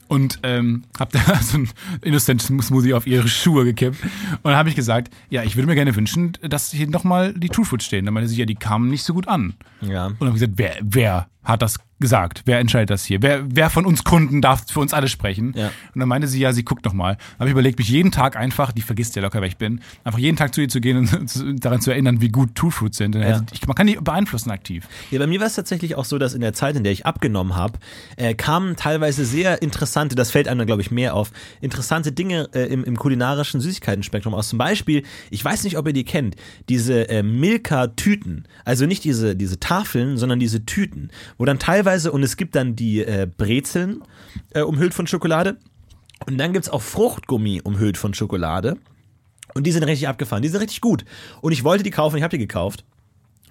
Und ähm, hab da so ein Innocent Smoothie auf ihre Schuhe gekippt. Und dann habe ich gesagt, ja, ich würde mir gerne wünschen, dass hier nochmal die True Fruits stehen. Dann meinte sie, ja, die kamen nicht so gut an. Ja. Und dann habe ich gesagt, wer, wer hat das gesagt? Wer entscheidet das hier? Wer, wer von uns Kunden darf für uns alle sprechen? Ja. Und dann meinte sie, ja, sie guckt noch mal. Dann habe ich überlegt, mich jeden Tag einfach, die vergisst ja locker, wer ich bin, einfach jeden Tag zu ihr zu gehen und zu- daran zu erinnern, wie gut True Fruits sind. Ja. ich, man kann die beeinflussen aktiv. Ja, bei mir war es tatsächlich auch so, dass in der Zeit, in der ich abgenommen habe, äh, kamen teilweise sehr interessante, das fällt einem dann, glaube ich, mehr auf, interessante Dinge äh, im, im kulinarischen Süßigkeitenspektrum aus. Zum Beispiel, ich weiß nicht, ob ihr die kennt, diese äh, Milka-Tüten. Also nicht diese, diese Tafeln, sondern diese Tüten, wo dann teilweise, und es gibt dann die äh, Brezeln äh, umhüllt von Schokolade. Und dann gibt's auch Fruchtgummi umhüllt von Schokolade. Und die sind richtig abgefahren. Die sind richtig gut. Und ich wollte die kaufen, ich habe die gekauft.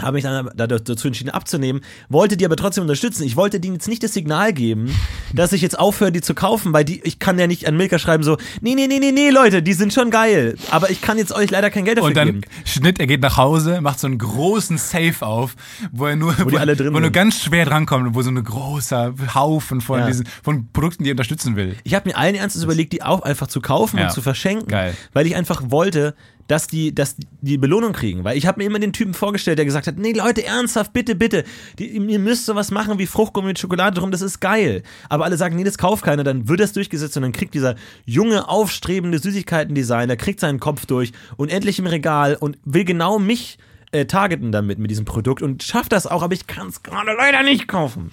Habe mich dann da- dazu entschieden abzunehmen, wollte die aber trotzdem unterstützen. Ich wollte denen jetzt nicht das Signal geben, dass ich jetzt aufhöre, die zu kaufen, weil die, ich kann ja nicht an Milka schreiben so, nee, nee, nee, nee, nee, Leute, die sind schon geil, aber ich kann jetzt euch leider kein Geld dafür Und dann geben. Schnitt, er geht nach Hause, macht so einen großen Safe auf, wo er nur, wo, drin wo nur ganz schwer drankommt und wo so ein großer Haufen von Ja. diesen, von Produkten, die er unterstützen will. Ich habe mir allen Ernstes überlegt, die auch einfach zu kaufen Ja. und zu verschenken, Geil. weil ich einfach wollte, dass die, dass die Belohnung kriegen. Weil ich habe mir immer den Typen vorgestellt, der gesagt hat, nee Leute, ernsthaft, bitte, bitte, die, ihr müsst sowas machen wie Fruchtgummi mit Schokolade drum, das ist geil. Aber alle sagen, nee, das kauft keiner, dann wird das durchgesetzt und dann kriegt dieser junge, aufstrebende Süßigkeiten-Designer, kriegt seinen Kopf durch und endlich im Regal und will genau mich äh, targeten damit, mit diesem Produkt und schafft das auch, aber ich kann es gerade leider nicht kaufen.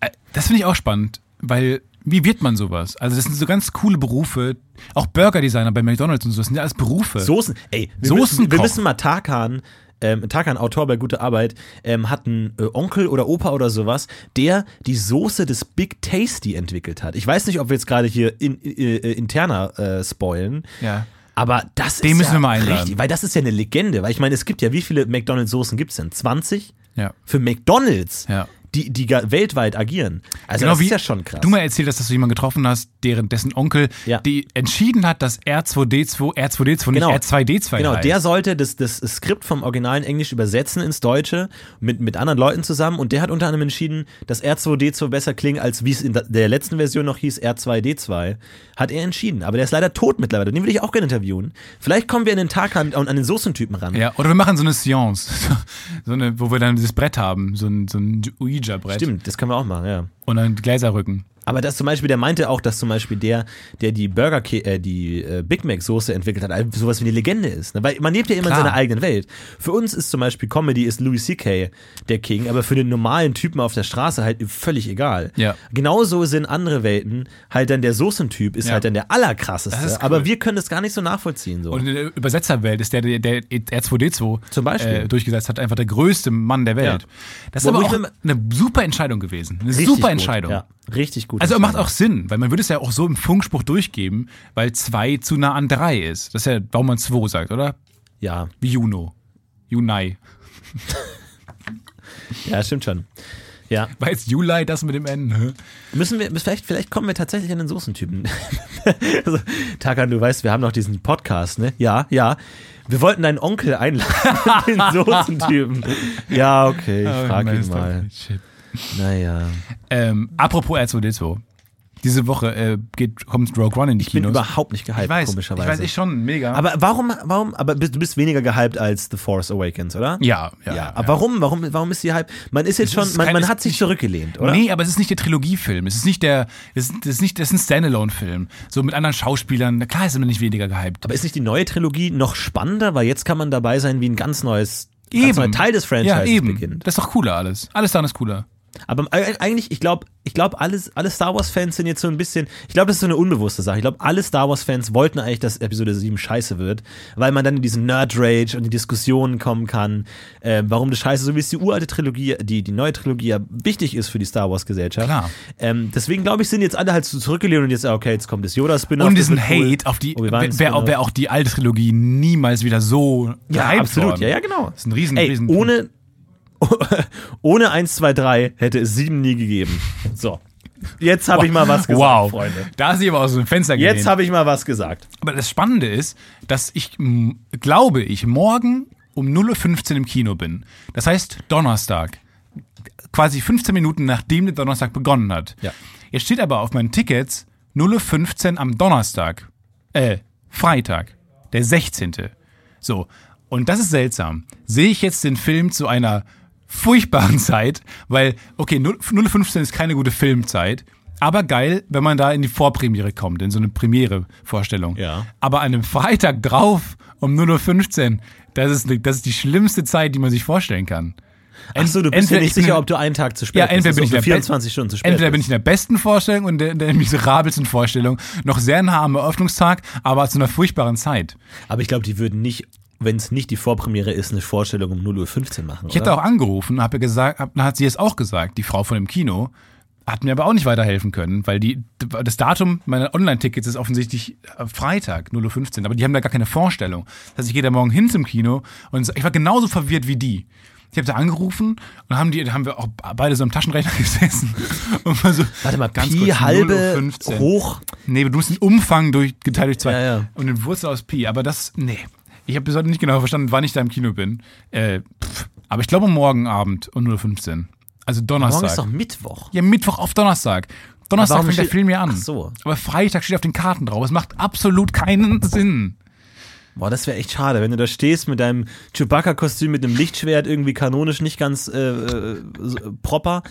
Äh, Das finde ich auch spannend, weil wie wird man sowas? Also das sind so ganz coole Berufe, auch Burgerdesigner bei McDonalds und so, das sind ja alles Berufe. Soßen, ey, wir, Soßenkoch. müssen, wir müssen mal Tarkan, ähm, Tarkan, Autor bei Gute Arbeit, ähm, hat einen äh, Onkel oder Opa oder sowas, der die Soße des Big Tasty entwickelt hat. Ich weiß nicht, ob wir jetzt gerade hier in, äh, äh, interner äh, spoilen. Ja. Aber das Den ist müssen ja wir mal einladen. richtig, weil das ist ja eine Legende. Weil ich meine, es gibt ja, wie viele McDonalds-Soßen gibt es denn? 20? Ja. Für McDonalds? Ja. Die, die weltweit agieren. Also Genau das wie ist ja schon krass. du mal erzählt hast, dass du jemanden getroffen hast, deren, dessen Onkel Ja. die entschieden hat, dass R2D2 R2D2 Genau. nicht R2D2 Genau, heißt. der sollte das, das Skript vom originalen Englisch übersetzen ins Deutsche mit, mit anderen Leuten zusammen und der hat unter anderem entschieden, dass R2D2 besser klingt, als wie es in der letzten Version noch hieß, R2D2. Hat er entschieden. Aber der ist leider tot mittlerweile. Den würde ich auch gerne interviewen. Vielleicht kommen wir an den Tag an, an den Soßentypen ran. Ja, oder wir machen so eine Seance, so eine, wo wir dann dieses Brett haben, so ein, so ein Ouija-Brett Stimmt, das können wir auch machen, ja. und dann Gläserrücken. Aber das zum Beispiel, der meinte auch, dass zum Beispiel der, der die Burger, äh, die äh, Big Mac Soße entwickelt hat, sowas wie eine Legende ist. Ne? Weil man lebt ja immer Klar. in seiner eigenen Welt. Für uns ist zum Beispiel Comedy ist Louis C.K. der King, aber für den normalen Typen auf der Straße halt völlig egal. Ja. Genauso sind andere Welten halt dann der Soßentyp ist Ja. halt dann der allerkrasseste. Cool. Aber wir können das gar nicht so nachvollziehen so. Und in der Übersetzerwelt ist der, der, der R2D2 Zum Beispiel. Äh, durchgesetzt hat, einfach der größte Mann der Welt. Ja. Das ist Wo- aber auch eine super Entscheidung gewesen. Eine super gut. Entscheidung. Ja, richtig gut. Also macht auch Sinn, weil man würde es ja auch so im Funkspruch durchgeben, weil zwei zu nah an drei ist. Das ist ja, warum man 2 sagt, oder? Ja, Wie Juno. Junai. ja, stimmt schon. Ja. Jetzt Juli das mit dem N? Müssen wir, vielleicht, vielleicht kommen wir tatsächlich an den Soßentypen. also, Takan, du weißt, wir haben noch diesen Podcast, ne? Ja, ja. Wir wollten deinen Onkel einladen, den Soßentypen. Ja, okay, ich frag Nein, ihn mal. Shit. Naja. Ähm, apropos R2D2. Diese Woche äh, geht, kommt Rogue One in die Ich bin Kinos. überhaupt nicht gehypt, ich weiß, ich komischerweise. weiß, ich schon, mega. aber warum, warum, aber bist- du bist weniger gehypt als The Force Awakens, oder? ja, ja, Ja, ja. aber warum, warum, warum ist die Hype? Man ist jetzt Es schon, ist man, kein- man hat sich nicht- zurückgelehnt, oder? Nee, aber es ist nicht der Trilogiefilm. Es ist nicht der, es ist, ist nicht, es ist ein Standalone-Film. So mit anderen Schauspielern. Na klar ist man nicht weniger gehypt. Aber ist nicht die neue Trilogie noch spannender, weil jetzt kann man dabei sein, wie ein ganz neues, ganz neuer Teil des Franchises ja, eben. beginnt. Das ist doch cooler alles. Alles daran ist cooler. Aber e- eigentlich, ich glaube, ich glaube, alles, alle Star Wars-Fans sind jetzt so ein bisschen, ich glaube, das ist so eine unbewusste Sache. Ich glaube, alle Star Wars-Fans wollten eigentlich, dass Episode 7 scheiße wird, weil man dann in diesen Nerd-Rage und die Diskussionen kommen kann, äh, warum das scheiße, so wie es die uralte Trilogie, die, die neue Trilogie ja wichtig ist für die Star Wars-Gesellschaft. Klar. Ähm, deswegen, glaube ich, sind jetzt alle halt so zurückgelehnt und jetzt, okay, jetzt kommt das Yoda-Spin-Off. Und diesen cool. Hate auf die, wer, wer auch die alte Trilogie niemals wieder so Ja, absolut. worden. Ja, ja, genau. Das ist ein riesen, Ey, riesen ohne, ohne 1, 2, 3 hätte es 7 nie gegeben. So. Jetzt habe ich mal was gesagt, wow. Freunde. Da ist sie aber aus dem Fenster gelehnt. Jetzt habe ich mal was gesagt. Aber das Spannende ist, dass ich, glaube ich, morgen um 0.15 Uhr im Kino bin. Das heißt Donnerstag. Quasi 15 Minuten nachdem der Donnerstag begonnen hat. Ja. Jetzt steht aber auf meinen Tickets 0.15 Uhr am Donnerstag. Äh, Freitag. Der 16. So. Und das ist seltsam. Sehe ich jetzt den Film zu einer furchtbaren Zeit, weil, okay, 0 0.15 ist keine gute Filmzeit, aber geil, wenn man da in die Vorpremiere kommt, in so eine Premiere-Vorstellung. Ja. Aber an einem Freitag drauf um 0.15 Uhr, das ist, das ist die schlimmste Zeit, die man sich vorstellen kann. Achso, du bist Entweder dir nicht bin sicher, in- ob du einen Tag zu spät Ja, entweder bist. bin ich ob in du der 24 Stunden zu spät Entweder bin ich bist. in der besten Vorstellung und der, der miserabelsten Vorstellung, noch sehr nah am Eröffnungstag, aber zu einer furchtbaren Zeit. Aber ich glaube, die würden nicht, wenn es nicht die Vorpremiere ist, eine Vorstellung um 0.15 Uhr machen. Ich hätte auch angerufen, habe gesagt, hab, dann hat sie es auch gesagt, die Frau von dem Kino, hat mir aber auch nicht weiterhelfen können, weil die, das Datum meiner Online-Tickets ist offensichtlich äh, Freitag, 0.15 Uhr, aber die haben da gar keine Vorstellung. Das heißt, ich gehe da morgen hin zum Kino und ich war genauso verwirrt wie die. Ich habe da angerufen und haben die, da haben wir auch beide so am Taschenrechner gesessen und mal so Warte mal, ganz Pi kurz, halbe 0.15 Uhr. hoch. Nee, du musst den Umfang durch, geteilt durch zwei Ja, ja. und den Wurzel aus Pi, aber das, nee. Ich habe bis heute nicht genau verstanden, wann ich da im Kino bin. Äh, pff, aber ich glaube morgen Abend um 0.15 Uhr. Also Donnerstag. Morgen ist doch Mittwoch. Ja, Mittwoch auf Donnerstag. Donnerstag fängt der Film ja an. Ach so. Aber Freitag steht auf den Karten drauf. Es macht absolut keinen Sinn. Boah, das wäre echt schade, wenn du da stehst mit deinem Chewbacca-Kostüm mit einem Lichtschwert irgendwie kanonisch nicht ganz äh, äh, proper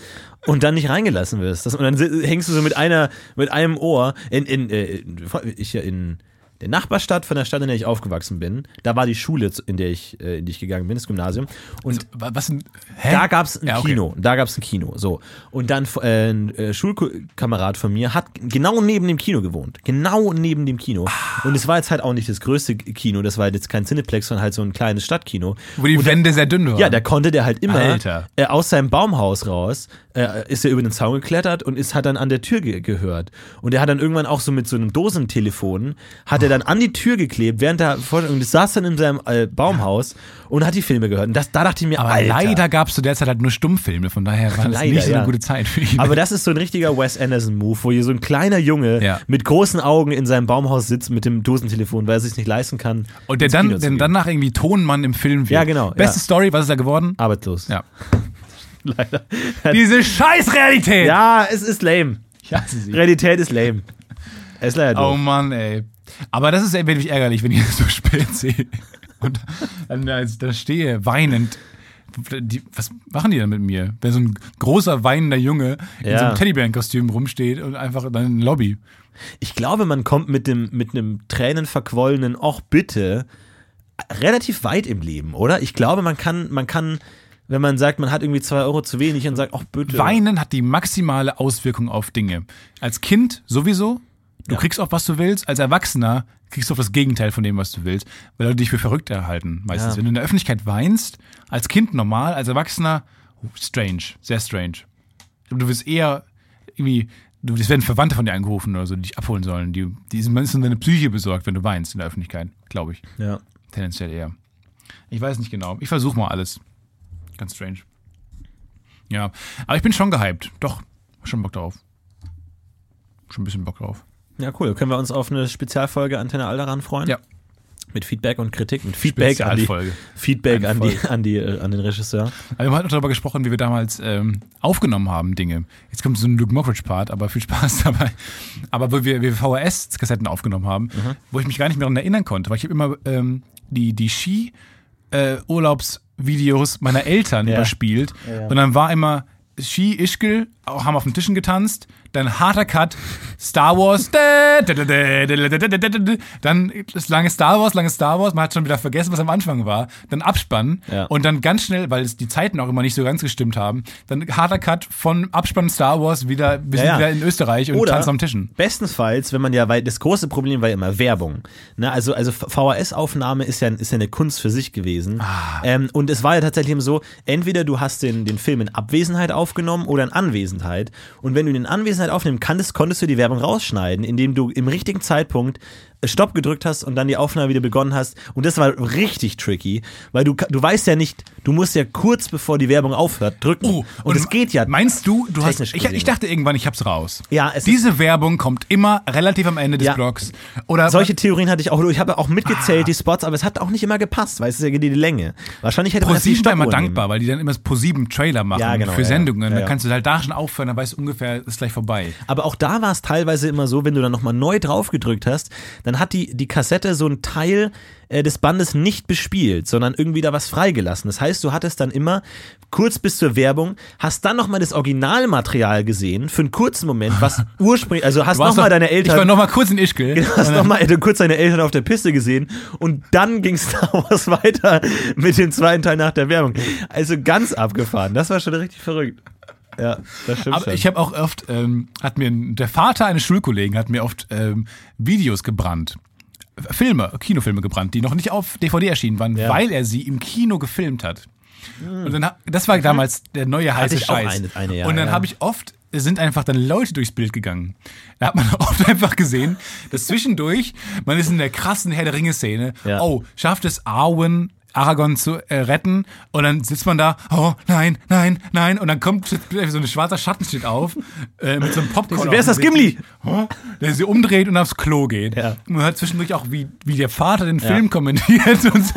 und dann nicht reingelassen wirst. Das, und dann hängst du so mit einer, mit einem Ohr in, in, äh, ich ja in der Nachbarstadt von der Stadt, in der ich aufgewachsen bin. Da war die Schule, in der ich, äh, in die ich gegangen bin, das Gymnasium. Und Wa- Was denn? Hä? da gab's ein Ja, okay. Kino. Da gab's ein Kino. So. Und dann äh, ein äh, Schulkamerad von mir hat genau neben dem Kino gewohnt. Genau neben dem Kino. Ah. Und es war jetzt halt auch nicht das größte Kino. Das war jetzt kein Cineplex, sondern halt so ein kleines Stadtkino. Wo die Wände sehr dünn waren. Ja, da konnte der halt immer äh, aus seinem Baumhaus raus, äh, ist er über den Zaun geklettert und ist hat dann an der Tür ge gehört. Und er hat dann irgendwann auch so mit so einem Dosentelefon, hat er dann an die Tür geklebt, während der Vorstellung, und saß dann in seinem äh, Baumhaus und hat die Filme gehört. Und das, da dachte ich mir, Aber Alter. leider gab es zu der Zeit halt nur Stummfilme, von daher war das Leider, nicht so eine ja. gute Zeit für ihn. Aber das ist so ein richtiger Wes Anderson-Move, wo hier so ein kleiner Junge Ja. mit großen Augen in seinem Baumhaus sitzt mit dem Dosentelefon, weil er sich nicht leisten kann. und der dann, der danach irgendwie Tonmann im Film wird. Ja, genau, Beste ja. Story, was ist da geworden? arbeitslos. Ja. Leider. Diese Scheißrealität! Ja, es ist lame. Ich hasse sie. Realität ist lame. Es ist leider Oh. Mann, ey. Aber das ist wirklich ärgerlich, wenn ich das so spät sehe. Und dann da, da stehe, weinend. Die, was machen die denn mit mir? Wenn so ein großer weinender Junge in Ja. so einem Teddybärenkostüm rumsteht und einfach dann in Lobby. Ich glaube, man kommt mit dem mit einem tränenverquollenen Och bitte relativ weit im Leben, oder? Ich glaube, man kann, man kann, wenn man sagt, man hat irgendwie zwei Euro zu wenig und sagt, Och bitte. Weinen hat die maximale Auswirkung auf Dinge. Als Kind sowieso. Du Ja. kriegst auch, was du willst. Als Erwachsener kriegst du auch das Gegenteil von dem, was du willst, weil Leute dich für verrückt erhalten. Meistens, Ja. wenn du in der Öffentlichkeit weinst, als Kind normal, als Erwachsener, oh, strange, sehr strange. Du wirst eher irgendwie, du, es werden Verwandte von dir angerufen oder so, die dich abholen sollen. Die, die sind meistens deine Psyche besorgt, wenn du weinst in der Öffentlichkeit, glaube ich. Ja. Tendenziell eher. Ich weiß nicht genau. Ich versuche mal alles. Ganz strange. Ja, aber ich bin schon gehypt. Doch, schon Bock drauf. Schon ein bisschen Bock drauf. Ja, cool. Können wir uns auf eine Spezialfolge Antenne Alderan freuen? Ja. Mit Feedback und Kritik. Mit Feedback an die, Spezialfolge. Feedback an, die, Folge. an, die, äh, an den Regisseur. Aber wir haben heute darüber gesprochen, wie wir damals ähm, aufgenommen haben, Dinge. Jetzt kommt so ein Luke Mockridge-Part, aber viel Spaß dabei. Aber wo wir, wir VHS-Kassetten aufgenommen haben, Mhm. wo ich mich gar nicht mehr daran erinnern konnte, weil ich habe immer ähm, die, die Ski-Urlaubsvideos meiner Eltern Ja. überspielt. Ja, ja. Und dann war immer Ski, Ischgl, auch haben auf den Tischen getanzt, dann harter Cut, Star Wars, dann lange Star Wars, lange Star Wars, man hat schon wieder vergessen, was am Anfang war, dann Abspann Ja. und dann ganz schnell, weil es die Zeiten auch immer nicht so ganz gestimmt haben, dann harter Cut von Abspann Star Wars wieder, wir sind ja. wieder in Österreich und Oder- tanzen am Tischen. Bestenfalls, wenn man ja, weil das große Problem war ja immer Werbung. Ne, also also VHS-Aufnahme ist ja, ist ja eine Kunst für sich gewesen. Ah. Ähm, und es war ja tatsächlich eben so, entweder du hast den, den Film in Abwesenheit aufgenommen oder in Anwesenheit. Und wenn du in Anwesenheit aufnehmen kannst, konntest du die Werbung rausschneiden, indem du im richtigen Zeitpunkt Stopp gedrückt hast und dann die Aufnahme wieder begonnen hast. Und das war richtig tricky, weil du, du weißt ja nicht, du musst ja kurz bevor die Werbung aufhört drücken. Oh, und es geht ja. Meinst du, du hast. Ich, ich dachte irgendwann, ich hab's raus. Ja, es Diese Werbung kommt immer relativ am Ende des Ja. Blocks. Oder Solche Theorien hatte ich auch. Ich habe auch Ah. mitgezählt, die Spots, aber es hat auch nicht immer gepasst, weil es ist ja die Länge. Wahrscheinlich hätte man erst die ProSieben war immer dankbar, weil die dann immer das ProSieben Trailer machen Ja, genau, für Sendungen. ja, Dann ja. kannst du halt da schon aufhören, dann weißt du ungefähr, ist gleich vorbei. nehmen. Aber auch da war es teilweise immer so, wenn du dann nochmal neu drauf gedrückt hast, dann hat die, die Kassette so einen Teil äh, des Bandes nicht bespielt, sondern irgendwie da was freigelassen. Das heißt, du hattest dann immer kurz bis zur Werbung, hast dann nochmal das Originalmaterial gesehen, für einen kurzen Moment, was ursprünglich, also hast nochmal doch- deine Eltern. Ich war nochmal kurz in Ischgl. Du hast nochmal kurz deine Eltern auf der Piste gesehen und dann ging Star Wars weiter mit dem zweiten Teil nach der Werbung. Also ganz abgefahren. Das war schon richtig verrückt. Ja, das stimmt Aber schon. ich habe auch oft, ähm, hat mir der Vater eines Schulkollegen hat mir oft ähm, Videos gebrannt. Filme, Kinofilme gebrannt, die noch nicht auf DVD erschienen waren, Ja. weil er sie im Kino gefilmt hat. Und dann, das war damals der neue heiße Scheiß. eine- eine, ja, und dann ja. habe ich oft, es sind einfach dann Leute durchs Bild gegangen. Da hat man oft einfach gesehen, dass zwischendurch, man ist in der krassen Herr der Ringe-Szene, oh, schafft es Arwen, Aragorn zu äh, retten und dann sitzt man da, oh nein, nein, nein und dann kommt so ein schwarzer Schatten steht auf äh, mit so einem Popcorn. Wer ist das Gimli? Oh, der sie umdreht und aufs Klo geht. Ja. Man hört zwischendurch auch, wie, wie der Vater den Film kommentiert und so,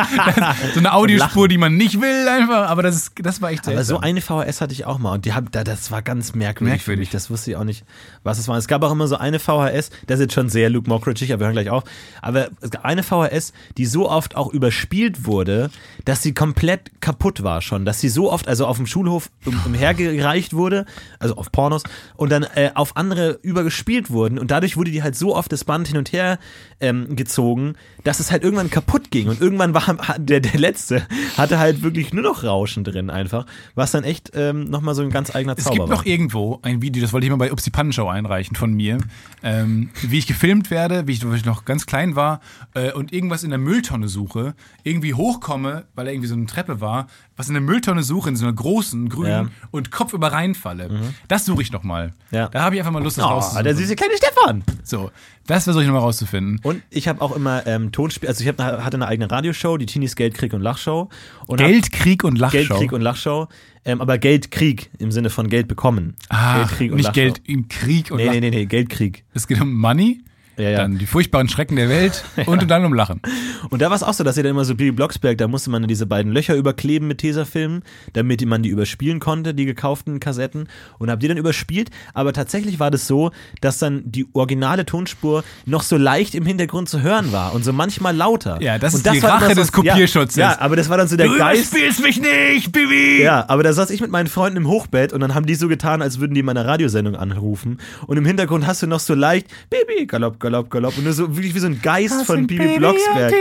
eine Audiospur, die man nicht will einfach, aber das, ist, das war echt aber so eine VHS hatte ich auch mal und die hab, da, das war ganz merkwürdig, Merkwürdig. für mich. Das wusste ich auch nicht, was es war. Es gab auch immer so eine VHS, das ist jetzt schon sehr Luke Mockridge, aber wir hören gleich auf. Aber es gab eine VHS, die so oft auch überspielt wurde, dass sie komplett kaputt war schon. Dass sie so oft, also auf dem Schulhof um, umhergereicht wurde, also auf Pornos, und dann äh, auf andere übergespielt wurden. Und dadurch wurde die halt so oft das Band hin und her ähm, gezogen, dass es halt irgendwann kaputt ging. Und irgendwann war der, der letzte, hatte halt wirklich nur noch Rauschen drin einfach, was dann echt ähm, nochmal so ein ganz eigener Es Zauber gibt war. noch irgendwo ein Video, das wollte ich mal bei Upsi Pannenshow einreichen von mir, ähm, wie ich gefilmt werde, wie ich, wo ich noch ganz klein war äh, und irgendwas in der Mülltonne suche, irgendwie hochkomme hochkomme, weil er irgendwie so eine Treppe war, was in der Mülltonne suche, in so einer großen, grünen Ja. Mhm. und kopfüber reinfalle. Das suche ich noch mal. Ja. Da habe ich einfach mal Lust, das Oh, rauszusuchen. der süße kleine Stefan. So, das versuche ich noch mal rauszufinden. Und ich habe auch immer ähm, Tonspiel, also ich hab, hatte eine eigene Radioshow, die Teenies Geld, Krieg und Lachshow. Und Geld, Krieg und Lachshow. Geld, Krieg und Lachshow. Ähm, aber Geldkrieg im Sinne von Geld bekommen. Ach, Geld, Krieg und nicht Lachshow. Geld im Krieg und Nee, nee, nee, nee, Geldkrieg. Es geht um Money, Ja, ja. dann die furchtbaren Schrecken der Welt und dann um Lachen. Und da war es auch so, dass ihr dann immer so Bibi Blocksberg, da musste man diese beiden Löcher überkleben mit Tesafilmen, damit man die überspielen konnte, die gekauften Kassetten. Und habt die dann überspielt. Aber tatsächlich war das so, dass dann die originale Tonspur noch so leicht im Hintergrund zu hören war und so manchmal lauter. Ja, das und ist die war Rache des Kopierschutzes. Ja, ja, aber das war dann so der Du Geist. überspielst mich nicht, Bibi! Ja, aber da saß ich mit meinen Freunden im Hochbett und dann haben die so getan, als würden die in meiner Radiosendung anrufen. Und im Hintergrund hast du noch so leicht Bibi, Galopp, Galopp, Galopp. Und nur so wirklich wie so ein Geist von Bibi Blocksberg.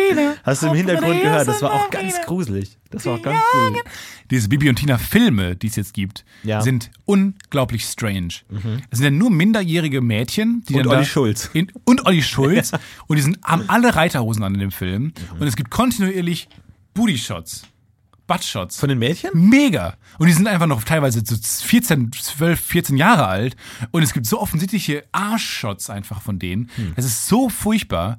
Hast du im Hintergrund gehört. Das war auch ganz gruselig. Das war auch ganz gruselig. Diese Bibi und Tina Filme, die es jetzt gibt, Ja. Mhm. sind unglaublich strange. Es sind ja nur minderjährige Mädchen, die Und Olli Schulz. In, und Olli Schulz. und die sind, haben alle Reiterhosen an in dem Film. Und es gibt kontinuierlich Booty-Shots. Butt-Shots. Von den Mädchen? Mega. Und die sind einfach noch teilweise so 14, 12, 14 Jahre alt. Und es gibt so offensichtliche Arschshots einfach von denen. Hm. Das ist so furchtbar.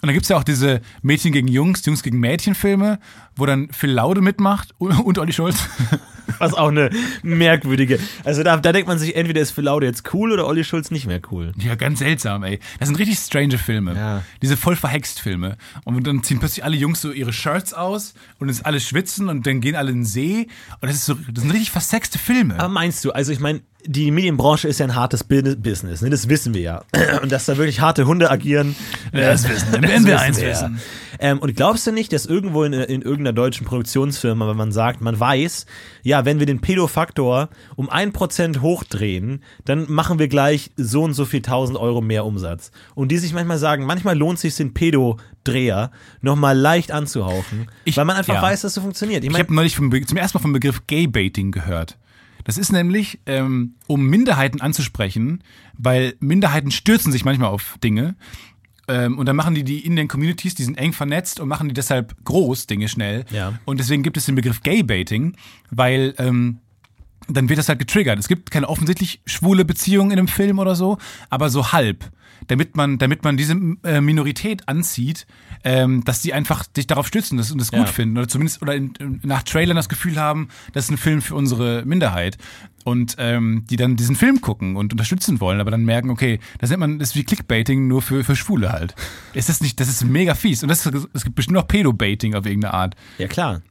Und da gibt's ja auch diese Mädchen gegen Jungs, Jungs gegen Mädchen Filme, wo dann Phil Laude mitmacht und und Olli Schulz. Was auch eine merkwürdige. Also da, da denkt man sich, entweder ist Phil Laude jetzt cool oder Olli Schulz nicht mehr cool. Ja, ganz seltsam, ey. Das sind richtig strange Filme. Ja. Diese voll verhext Filme. Und dann ziehen plötzlich alle Jungs so ihre Shirts aus und es alle schwitzen und dann gehen alle in den See. Und das ist so, das sind richtig versexte Filme. Aber meinst du, also ich meine, die Medienbranche ist ja ein hartes Business, ne? das wissen wir ja. Und dass da wirklich harte Hunde agieren. das wissen, das wenn wir wissen eins wir ja. wissen. Ähm, und glaubst du nicht, dass irgendwo in, in irgendeiner deutschen Produktionsfirma, wenn man sagt, man weiß, ja, wenn wir den Pedofaktor um ein Prozent hochdrehen, dann machen wir gleich so und so viel tausend Euro mehr Umsatz. Und die sich manchmal sagen, manchmal lohnt sich den Pedodreher nochmal leicht anzuhauchen, Ich- weil man einfach ja. weiß, dass es so funktioniert. Ich Ich meine, habe neulich vom, zum ersten Mal vom Begriff Gay-Baiting gehört. Das ist nämlich, ähm, um Minderheiten anzusprechen, weil Minderheiten stürzen sich manchmal auf Dinge. Ähm, und dann machen die die in den Communities, die sind eng vernetzt und machen die deshalb groß, Dinge schnell. Ja. Und deswegen gibt es den Begriff Gay-Baiting, weil ähm, dann wird das halt getriggert. Es gibt keine offensichtlich schwule Beziehung in einem Film oder so, aber so halb. Damit man, damit man diese äh, Minorität anzieht, ähm, dass die einfach sich darauf stützen und das gut Ja. finden. Oder zumindest oder in, nach Trailern das Gefühl haben, das ist ein Film für unsere Minderheit. Und ähm, die dann diesen Film gucken und unterstützen wollen, aber dann merken, okay, das nennt man, das ist wie Clickbaiting, nur für, für Schwule halt. Ist das nicht, das ist mega fies. Und das ist, es gibt bestimmt auch Pedobaiting auf irgendeine Art. ja klar.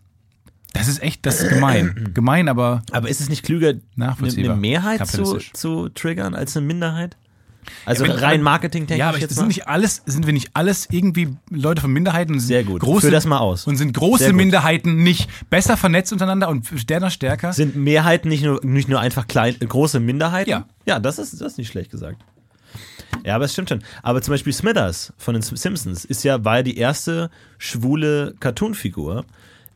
Das ist echt, das ist gemein. gemein, aber Aber ist es nicht klüger, eine, Nachvollziehbar. eine Mehrheit zu, zu triggern als eine Minderheit? Also Ja, rein marketingtechnisch Ja, aber jetzt sind mal? nicht alles, sind wir nicht alles irgendwie Leute von Minderheiten Sehr gut. große, Führ das mal aus. Und sind große. Minderheiten nicht besser vernetzt untereinander und stärker stärker? Sind Mehrheiten nicht nur, nicht nur einfach klein, große Minderheiten? Ja. Ja, das ist, das ist nicht schlecht gesagt. Ja, aber es stimmt schon. Aber zum Beispiel Smithers von den Simpsons ist ja, war ja die erste schwule Cartoonfigur.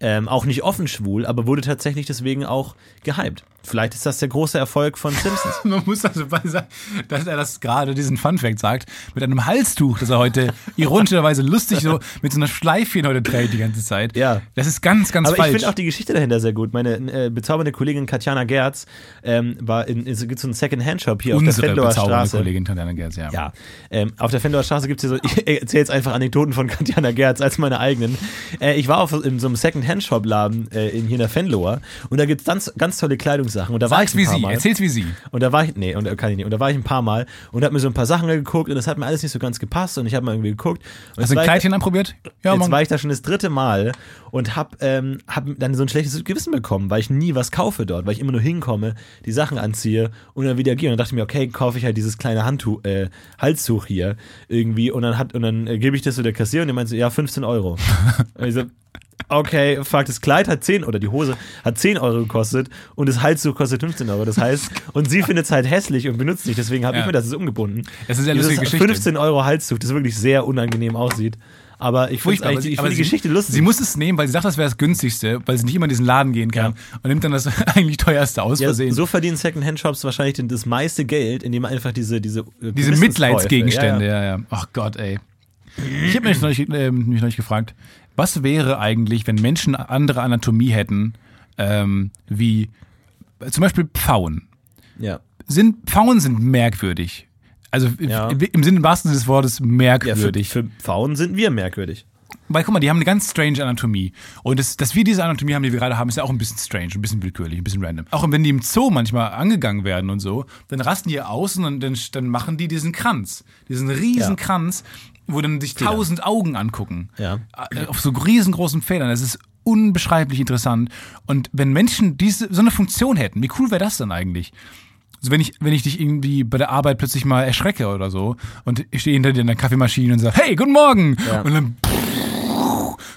Ähm, auch nicht offen schwul, aber wurde tatsächlich deswegen auch gehypt. Vielleicht ist das der große Erfolg von Simpsons. Man muss also bei sagen, dass er das gerade diesen Funfact sagt, mit einem Halstuch, das er heute ironischerweise lustig so mit so einer Schleifchen heute trägt die ganze Zeit. Ja. Das ist ganz, ganz Aber falsch. ich finde auch die Geschichte dahinter sehr gut. Meine äh, bezaubernde Kollegin Katjana Gerz ähm, war in, es gibt so einen Second-Hand-Shop hier auf der Unsere Fendloer bezaubernde Straße. Kollegin Tatjana Gerz, ja. Ja, ähm, auf der Fendloer Straße gibt es hier so, ich erzähle jetzt einfach Anekdoten von Katjana Gerz als meine eigenen. Äh, ich war auf in so einem Second-Hand-Shop-Laden äh, in, hier in der Fenloer und da gibt es ganz, ganz tolle Kleidungssachen. Und da war Sag's ich ein wie paar sie, Mal. erzähl's wie sie. Und da war ich, nee, und, äh, kann ich nicht. Und da war ich ein paar Mal und hab mir so ein paar Sachen geguckt und das hat mir alles nicht so ganz gepasst und ich habe mal irgendwie geguckt. Und Hast du ein war ich- Kleidchen anprobiert? Ja, Jetzt Mann. war ich da schon das dritte Mal und hab, ähm, hab dann so ein schlechtes Gewissen bekommen, weil ich nie was kaufe dort, weil ich immer nur hinkomme, die Sachen anziehe und dann wieder gehe. Und dann dachte ich mir, okay, kaufe ich halt dieses kleine Handtuch, äh, Halstuch hier irgendwie und dann hat und dann äh, gebe ich das so der Kassier und die meint so, ja, 15 Euro. und ich so, okay, fuck, das Kleid hat 10 oder die Hose hat 10 Euro gekostet und das Halstuch kostet 15 Euro. Das heißt, und sie findet es halt hässlich und benutzt nicht, deswegen habe Ja. ich mir das jetzt umgebunden. Das ist ja lustige Geschichte. 15 Euro Halstuch, das wirklich sehr unangenehm aussieht. Aber ich finde find die sie- Geschichte lustig. Sie muss es nehmen, weil sie sagt, das wäre das günstigste, weil sie nicht immer in diesen Laden gehen kann und nimmt dann das eigentlich teuerste aus ja, Versehen. so verdienen Second-Hand-Shops wahrscheinlich das meiste Geld, indem man einfach diese diese äh, Diese Mitleidsgegenstände, Ja, ja. ja, ja. Ach Gott, ey. Ich habe mich neulich, äh, mich neulich gefragt, was wäre eigentlich, wenn Menschen andere Anatomie hätten, ähm, wie äh, zum Beispiel Pfauen? Ja. Sind, Pfauen sind merkwürdig. Also Ja. im, im Sinne wahrsten Sinne des Wortes Ja, für, merkwürdig. für Pfauen sind wir merkwürdig. Weil guck mal, die haben eine ganz strange Anatomie. Und das, dass wir diese Anatomie haben, die wir gerade haben, ist ja auch ein bisschen strange, ein bisschen willkürlich, ein bisschen random. Auch wenn die im Zoo manchmal angegangen werden und so, dann rasten die aus und dann, dann, machen die diesen Kranz. Diesen riesen Ja. Kranz, wo dann sich tausend Augen angucken. Ja. Äh, Auf so riesengroßen Federn. Das ist unbeschreiblich interessant. Und wenn Menschen diese, so eine Funktion hätten, wie cool wäre das dann eigentlich? Also wenn ich, wenn ich dich irgendwie bei der Arbeit plötzlich mal erschrecke oder so und ich stehe hinter dir in der Kaffeemaschine und sage, hey, guten Morgen! Ja. Und dann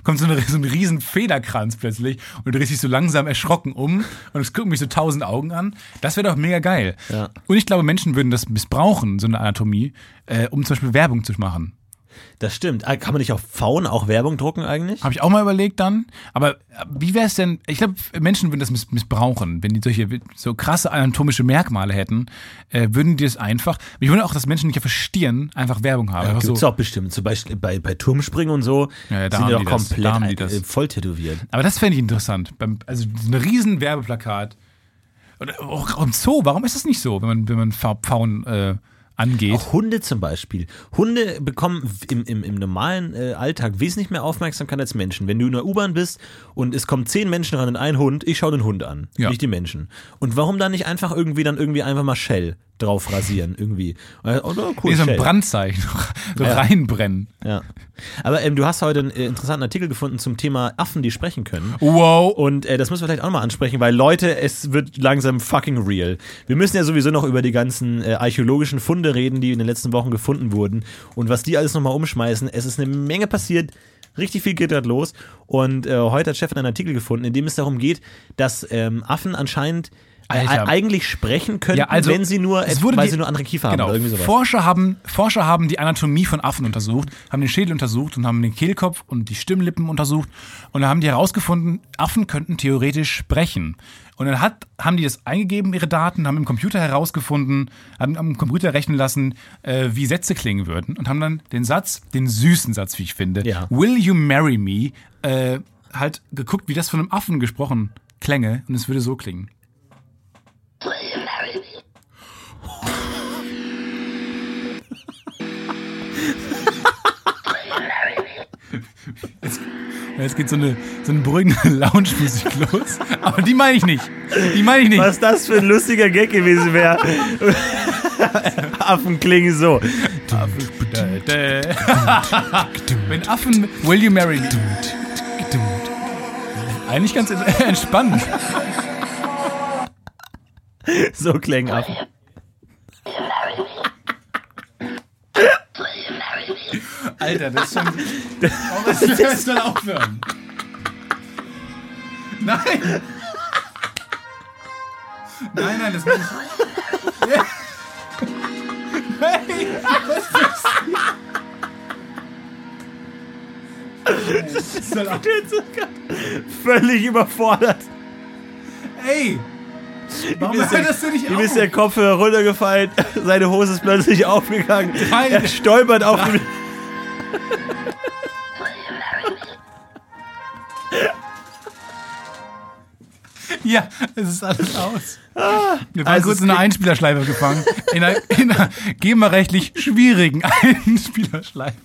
kommt so, eine, so ein riesen Federkranz plötzlich und drehst dich so langsam erschrocken um und es gucken mich so tausend Augen an. Das wäre doch mega geil. Ja. Und ich glaube, Menschen würden das missbrauchen, so eine Anatomie, äh, um zum Beispiel Werbung zu machen. Das stimmt. Ah, Kann man nicht auf Pfauen auch Werbung drucken eigentlich? Habe ich auch mal überlegt dann. Aber äh, wie wäre es denn, ich glaube, Menschen würden das miss missbrauchen, wenn die solche so krasse anatomische Merkmale hätten, äh, würden die das einfach, ich würde auch, dass Menschen nicht auf Stirn einfach Werbung haben. einfach Gibt's so. auch bestimmt. Zum Beispiel bei, bei Turmspringen und so Ja, ja, da sind die doch die das. komplett Da äh, voll tätowiert. Aber das fände ich interessant. Also so ein riesen Werbeplakat. Oder auch im Zoo, warum ist das nicht so, wenn man, wenn man Pfa- Pfauen äh, angeht? Auch Hunde zum Beispiel. Hunde bekommen im, im, im normalen äh, Alltag wesentlich mehr Aufmerksamkeit als Menschen. Wenn du in der U-Bahn bist und es kommen zehn Menschen ran und ein Hund, ich schaue den Hund an, Ja. nicht die Menschen. Und warum dann nicht einfach irgendwie dann irgendwie einfach mal Shell drauf rasieren irgendwie? Äh, Oder cool, Nee, so ein. Brandzeichen. so Ja. reinbrennen. Ja. Aber ähm, du hast heute einen äh, interessanten Artikel gefunden zum Thema Affen, die sprechen können. Wow. Und äh, das müssen wir vielleicht auch mal ansprechen, weil Leute, es wird langsam fucking real. Wir müssen ja sowieso noch über die ganzen äh, archäologischen Funde reden, die in den letzten Wochen gefunden wurden und was die alles nochmal umschmeißen. Es ist eine Menge passiert. Richtig viel geht dort los. Und äh, heute hat Stefan einen Artikel gefunden, in dem es darum geht, dass ähm, Affen anscheinend Alter. eigentlich sprechen können, Ja, also, wenn sie nur, es wurde weil die- sie nur andere Kiefer haben Genau. oder irgendwie sowas. Forscher haben, Forscher haben die Anatomie von Affen untersucht, haben den Schädel untersucht und haben den Kehlkopf und die Stimmlippen untersucht. Und da haben die herausgefunden, Affen könnten theoretisch sprechen. Und dann hat, haben die das eingegeben, ihre Daten, haben im Computer herausgefunden, haben am Computer rechnen lassen, äh, wie Sätze klingen würden. Und haben dann den Satz, den süßen Satz, wie ich finde, Ja. Will you marry me, äh, halt geguckt, wie das von einem Affen gesprochen klänge. Und es würde so klingen. Jetzt geht so eine, so eine beruhigende Lounge-Musik los. Aber die meine ich nicht. Die meine ich nicht. Was das für ein lustiger Gag gewesen wäre. Affen klingen so. Wenn Affen Will You Marry Me? Eigentlich ganz entspannt. So klingen Affen. Alter, das ist schon. Warum hast du das soll aufhören? Nein! Nein, nein, das meine ich. Ja. Hey, was ist das? Das soll auf- Völlig überfordert. Ey! Warum ist das du nicht Ihm auf? ist der Kopfhörer runtergefallen, seine Hose ist plötzlich aufgegangen. Nein. Er stolpert auf dem. Ja, es ist alles aus. Wir waren also kurz in einer Einspielerschleife gefangen. In einer, in einer GEMA-rechtlich schwierigen Einspielerschleife.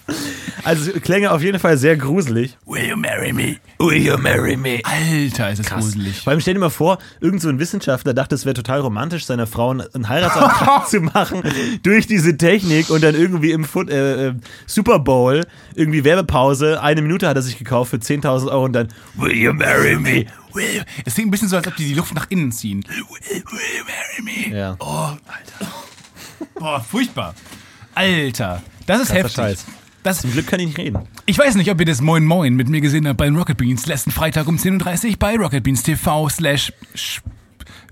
Also Klänge auf jeden Fall sehr gruselig. Will you marry me? Will you marry me? Alter, ist das gruselig. Vor allem stell dir mal vor, irgend so ein Wissenschaftler dachte, es wäre total romantisch, seiner Frau einen- Heiratsantrag zu machen durch diese Technik und dann irgendwie im Foot, äh, äh, Super Bowl, irgendwie Werbepause, eine Minute hat er sich gekauft für 10.000 Euro und dann Will you marry me? Will, es klingt ein bisschen so, als ob die die Luft nach innen ziehen. Will, will you marry me? Ja. Oh, Alter. Boah, furchtbar. Alter, das ist Krasser heftig. Scheiß. Das, Zum Glück kann ich nicht reden. ich weiß nicht, ob ihr das Moin Moin mit mir gesehen habt bei den Rocket Beans letzten Freitag um 10.30 Uhr bei Rocket Beans TV slash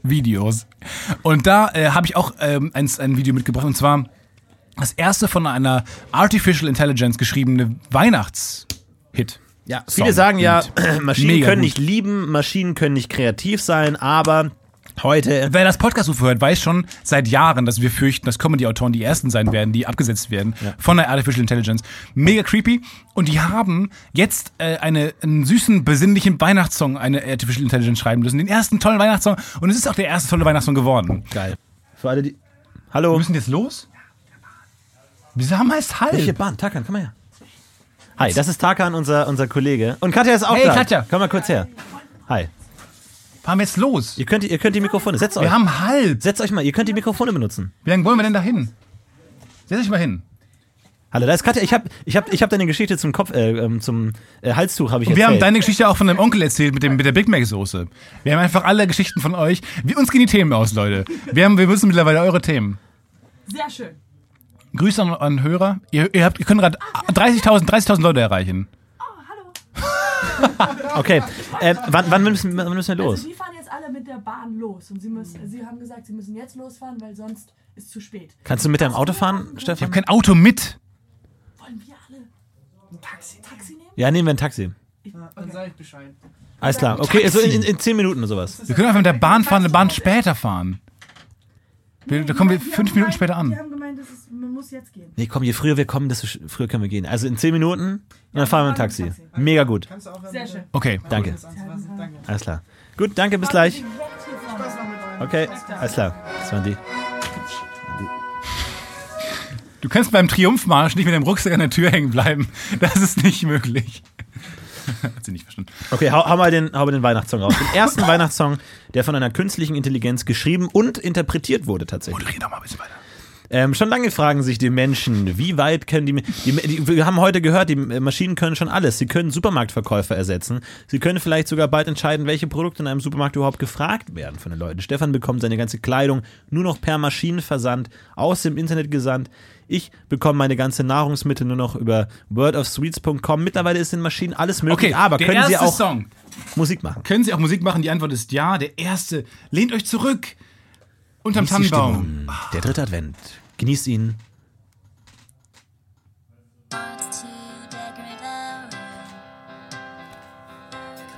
Videos. Und da äh, habe ich auch ähm, ein, ein Video mitgebracht und zwar das erste von einer Artificial Intelligence geschriebene Weihnachtshit. Ja, Song. viele sagen ja, Maschinen können nicht lieben, Maschinen können nicht kreativ sein, aber Heute. Wer das Podcast-UFO hört, weiß schon seit Jahren, dass wir fürchten, dass Comedy-Autoren die ersten sein werden, die abgesetzt werden von der Artificial Intelligence. Mega creepy. Und die haben jetzt äh, eine, einen süßen, besinnlichen Weihnachtssong, eine Artificial Intelligence schreiben müssen. Den ersten tollen Weihnachtssong. Und es ist auch der erste tolle Weihnachtssong geworden. Geil. Für alle, die. Wir Hallo. müssen jetzt los? Wieso haben wir es Welche halb? Bahn? Tarkan, komm mal her. Hi, das ist Tarkan, unser, unser Kollege. Und Katja ist auch Hey, da. Katja. Komm mal kurz her. Hi. Fahren wir jetzt los? Ihr könnt, ihr könnt die Mikrofone. Setzt euch. Wir haben halb. Setzt euch mal. Ihr könnt die Mikrofone benutzen. Wie lange wollen wir denn da hin? Setz dich mal hin. Hallo, da ist Katja. Ich habe ich hab, ich hab deine Geschichte zum Kopf, äh, ähm, zum äh, Halstuch habe ich Und wir haben deine Geschichte auch von deinem Onkel erzählt mit, dem, mit der Big Mac Soße. Wir haben einfach alle Geschichten von euch. Wir, uns gehen die Themen aus, Leute. Wir, haben, wir wissen mittlerweile eure Themen. Sehr schön. Grüße an, an Hörer. Ihr, ihr, habt, ihr könnt gerade 30.000 30.000 Leute erreichen. Okay. Äh, wann, wann, müssen, wann müssen wir los? Also die fahren jetzt alle mit der Bahn los und sie müssen, sie haben gesagt, sie müssen jetzt losfahren, weil sonst ist zu spät. Kannst du mit deinem Auto fahren, Ich Stefan? habe kein Auto mit. Wollen wir alle ein Taxi, Taxi nehmen? Ja, nehmen wir ein Taxi. Dann sag ich Bescheid. Alles klar. Okay, so in, in, in 10 Minuten oder sowas. Wir können einfach mit der Bahn fahren, eine Bahn später fahren. Wir, da kommen wir fünf Minuten später an. Haben gemeint, das ist, man muss jetzt gehen. Nee, komm, je früher wir kommen, desto früher können wir gehen. Also in 10 Minuten und dann fahren wir ein Taxi. Mega gut. Kannst du aufhören? Sehr schön. Okay. Danke. Alles klar. Gut, danke, bis gleich. Okay, alles klar. Das waren die. Du kannst beim Triumphmarsch nicht mit dem Rucksack an der Tür hängen bleiben. Das ist nicht möglich. Hat sie nicht verstanden. Okay, hau, hau, mal den, hau mal den Weihnachtssong raus. Den ersten Weihnachtssong, der von einer künstlichen Intelligenz geschrieben und interpretiert wurde tatsächlich. Moderier doch mal ein bisschen weiter. Ähm, schon lange fragen sich die Menschen, wie weit können die, die, die. Wir haben heute gehört, die Maschinen können schon alles. Sie können Supermarktverkäufer ersetzen. Sie können vielleicht sogar bald entscheiden, welche Produkte in einem Supermarkt überhaupt gefragt werden von den Leuten. Stefan bekommt seine ganze Kleidung nur noch per Maschinenversand aus dem Internet gesandt. Ich bekomme meine ganze Nahrungsmittel nur noch über wordofsweets.com. Mittlerweile ist in Maschinen alles möglich, Okay, aber können sie auch Song. Musik machen? Können Sie auch Musik machen? Die Antwort ist ja. Der erste. Lehnt euch zurück. Unterm Tannenbaum. Der dritte Advent. Genießt ihn. to decorate our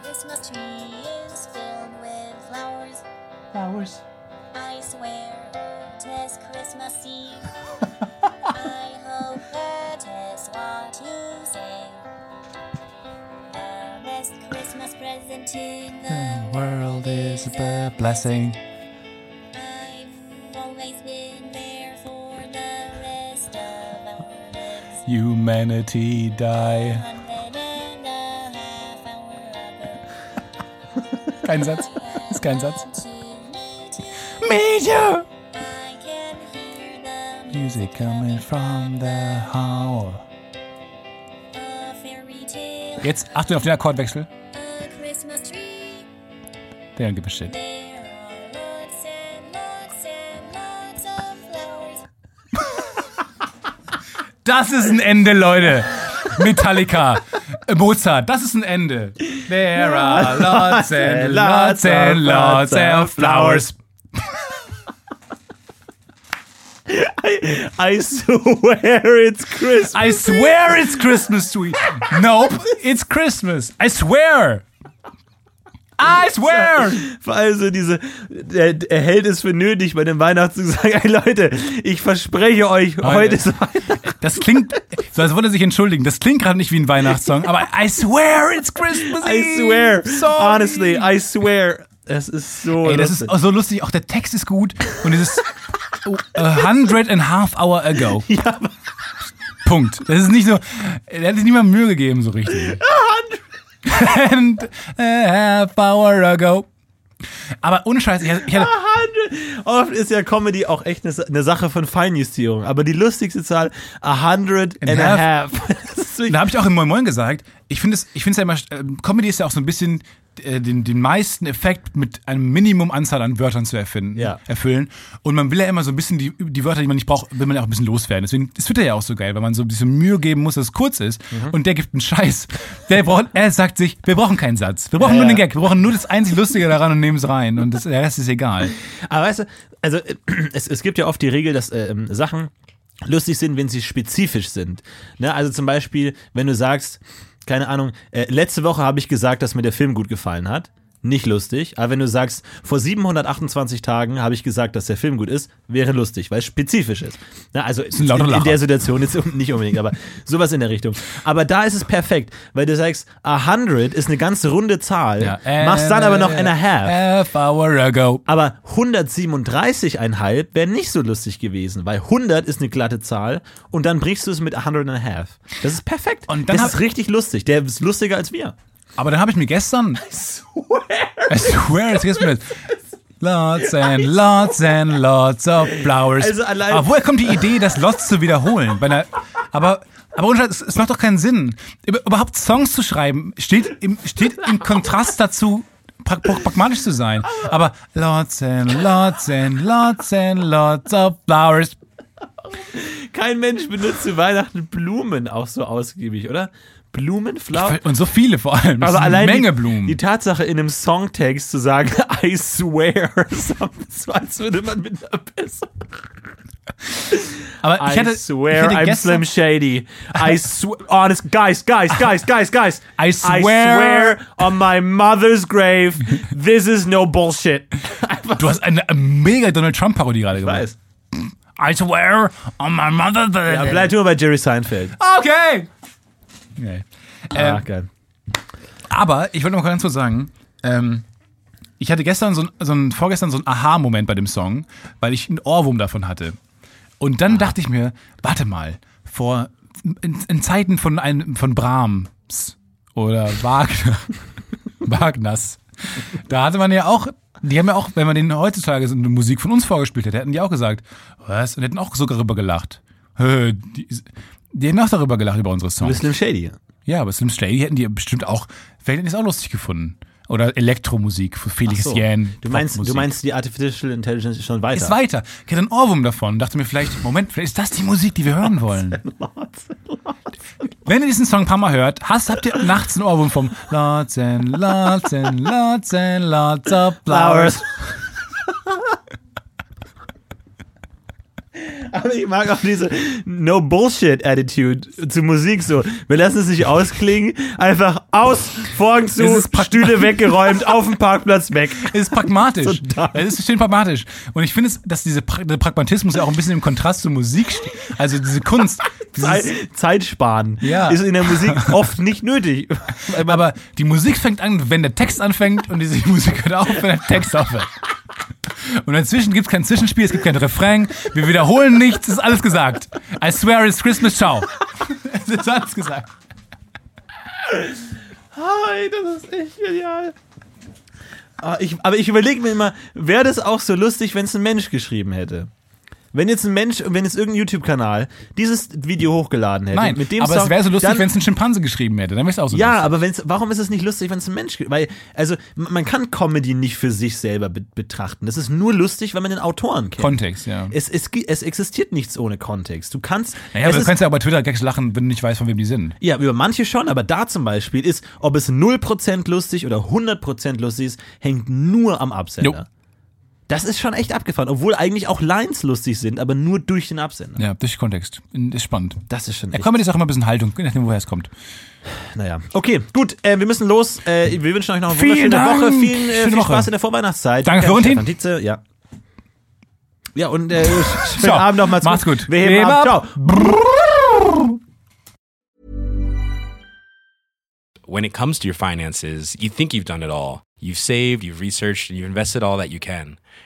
Christmas tree is filled with flowers. Flowers. I swear it is Christmas Eve. I hope that is what you say. The best Christmas present in the World is a blessing. I've Humanity die. Kein Satz. Ist kein Satz. The Music coming from the tale. Jetzt Achtung auf den Akkordwechsel. Der gibt es shit. Das ist ein Ende, Leute. Metallica. Äh, Mozart, das ist ein Ende. There are lots and lots and lots of flowers. I, I swear it's Christmas. I swear it's Christmas, sweet. Nope, it's Christmas. I swear. I swear. Vor allem so diese, er, er hält es für nötig, bei dem Weihnachten zu sagen, ey Leute, ich verspreche euch, heute ist Weihnachten. Das klingt, so als wollte er sich entschuldigen. Das klingt gerade nicht wie ein Weihnachtssong, aber I swear it's Christmas. I Eve. swear, Sorry. honestly, I swear. Es ist so Ey, das lustig. ist auch so lustig. Auch der Text ist gut. Und es ist a hundred and half hour ago. Ja, Punkt. Das ist nicht so, er hat sich nicht mal Mühe gegeben, so richtig. And a half hour ago. Aber ohne Scheiß, ich ich hatte Oft ist ja Comedy auch echt eine, eine Sache von Feinjustierung. Aber die lustigste Zahl, a hundred and, And a half. half. Da habe ich auch im Moin Moin gesagt, ich finde es, ich finde es ja immer, äh, Comedy ist ja auch so ein bisschen äh, den, den meisten Effekt mit einem Minimum Anzahl an Wörtern zu erfinden, Ja. erfüllen. Und man will ja immer so ein bisschen die, die Wörter, die man nicht braucht, will man ja auch ein bisschen loswerden. Deswegen ist Twitter ja auch so geil, weil man so ein bisschen Mühe geben muss, dass es kurz ist. Mhm. Und der gibt einen Scheiß. Der braucht, er sagt sich, wir brauchen keinen Satz. Wir brauchen Ja, nur den ja. Gag. Wir brauchen nur das einzig Lustige daran und nehmen es rein. Und das, der Rest ist egal. Aber weißt du, also äh, es, es gibt ja oft die Regel, dass äh, ähm, Sachen lustig sind, wenn sie spezifisch sind. Ne? Also zum Beispiel, wenn du sagst, keine Ahnung, äh, letzte Woche habe ich gesagt, dass mir der Film gut gefallen hat. Nicht lustig. Aber wenn du sagst, vor 728 Tagen habe ich gesagt, dass der Film gut ist, wäre lustig, weil es spezifisch ist. Na, also in, in der Situation jetzt nicht unbedingt, aber sowas in der Richtung. Aber da ist es perfekt, weil du sagst, 100 ist eine ganz runde Zahl, machst dann aber noch and a half. Half hour ago. Aber 137,5 wäre nicht so lustig gewesen, weil 100 ist eine glatte Zahl und dann brichst du es mit 100 and a half. Das ist perfekt. Und das ist richtig lustig. Der ist lustiger als wir. Aber dann habe ich mir gestern. I swear it's Christmas. Lots and lots and lots of flowers. Also allein- aber woher kommt die Idee, das Lots zu wiederholen? Einer, aber aber ohne es, es macht doch keinen Sinn. Über- Überhaupt Songs zu schreiben, steht im, steht im Kontrast dazu, pra- pra- pragmatisch zu sein. Aber lots and lots and lots and lots of flowers. Kein Mensch benutzt zu Weihnachten Blumen auch so ausgiebig, oder? Blumen, Flower. Und so viele vor allem. Das Aber eine allein Menge die, Blumen. die Tatsache in einem Songtext zu sagen, I swear, als würde man mit einer Person. aber ich I hatte, swear ich hatte I'm Slim Shady. I swear, honest, guys, guys, guys, guys, guys. I I swear- swear on my mother's grave, this is no bullshit. Du hast eine, eine mega Donald Trump-Parodie gerade gemacht. Weiß. I swear on my mother. Ja, bleib nur bei Jerry Seinfeld. Okay. Okay. Ah, Ähm, geil. aber ich wollte noch mal ganz kurz sagen, ähm, ich hatte gestern so, ein- so ein, vorgestern so einen Aha-Moment bei dem Song, weil ich einen Ohrwurm davon hatte. Und dann dachte ich mir, warte mal, vor in, in Zeiten von einem von Brahms oder Wagner, Wagners, da hatte man ja auch, die haben ja auch, wenn man denen heutzutage so eine Musik von uns vorgespielt hätte, hätten die auch gesagt, was? Und hätten auch sogar darüber gelacht. Die, die hätten auch darüber gelacht über unsere Songs. bist Slim Shady. Ja, aber Slim Shady hätten die bestimmt auch, vielleicht hätten die es auch lustig gefunden. Oder Elektromusik für Felix So. Jähn. Du meinst, du meinst, die Artificial Intelligence ist schon weiter. Ist weiter. Ich hatte einen Ohrwurm davon. Dachte mir vielleicht, Moment, vielleicht ist das die Musik, die wir hören wollen. Wenn ihr diesen Song ein paar Mal hört, hast, habt ihr nachts einen Ohrwurm vom Lots and lots and lots and lots of flowers. Aber ich mag auch diese No Bullshit Attitude zu Musik so. Wir lassen es nicht ausklingen. Einfach aus, Vorhang zu, Stühle weggeräumt, auf dem Parkplatz weg. Es ist pragmatisch. Total. Es ist schön pragmatisch. Und ich finde, es, dass diese pra Pragmatismus ja auch ein bisschen im Kontrast zur Musik steht. Also diese Kunst. Zeit, Zeit sparen Ja. ist in der Musik oft nicht nötig. aber die Musik fängt an, wenn der Text anfängt und diese Musik hört auf, wenn der Text aufhört. Und dazwischen gibt es kein Zwischenspiel, es gibt kein Refrain, wir wiederholen nichts, es ist alles gesagt. I swear it's Christmas, ciao. Es ist alles gesagt. Hey, das ist echt genial. Ah, ich, aber ich überlege mir immer, wäre das auch so lustig, wenn es ein Mensch geschrieben hätte? Wenn jetzt ein Mensch, wenn jetzt irgendein YouTube-Kanal dieses Video hochgeladen hätte, Nein, mit dem aber Song, es wäre so lustig, wenn es ein Schimpanse geschrieben hätte, dann wäre es auch so Ja, lustig. aber wenn's, warum ist es nicht lustig, wenn es ein Mensch Weil, also, man kann Comedy nicht für sich selber be betrachten. Das ist nur lustig, wenn man den Autoren kennt. Kontext, ja. es, es, es existiert nichts ohne Kontext. Du kannst. Naja, aber du kannst ja auch bei Twitter-Gags lachen, wenn du nicht weißt, von wem die sind. ja, über manche schon, aber da zum Beispiel ist, ob es 0% lustig oder 100% lustig ist, hängt nur am Absender. Jo. Das ist schon echt abgefahren, obwohl eigentlich auch Lines lustig sind, aber nur durch den Absender. Ja, durch Kontext. Ist spannend. Das ist schon Ja. Comedy ist auch immer ein bisschen Haltung, je nachdem, woher es kommt. Naja. Okay, gut, äh, wir müssen los. Äh, wir wünschen euch noch eine Vielen wunderschöne Dank. Woche. Vielen, äh, Schöne viel Woche. Spaß in der Vorweihnachtszeit. Danke, Florentin. Ja. Ja, und äh, schönen Ciao. Abend noch. Macht's, Macht's gut. Wir heben Heben ab. ab. Ciao. when it comes to your finances, you think you've done it all. You've saved, you've researched, and you've invested all that you can.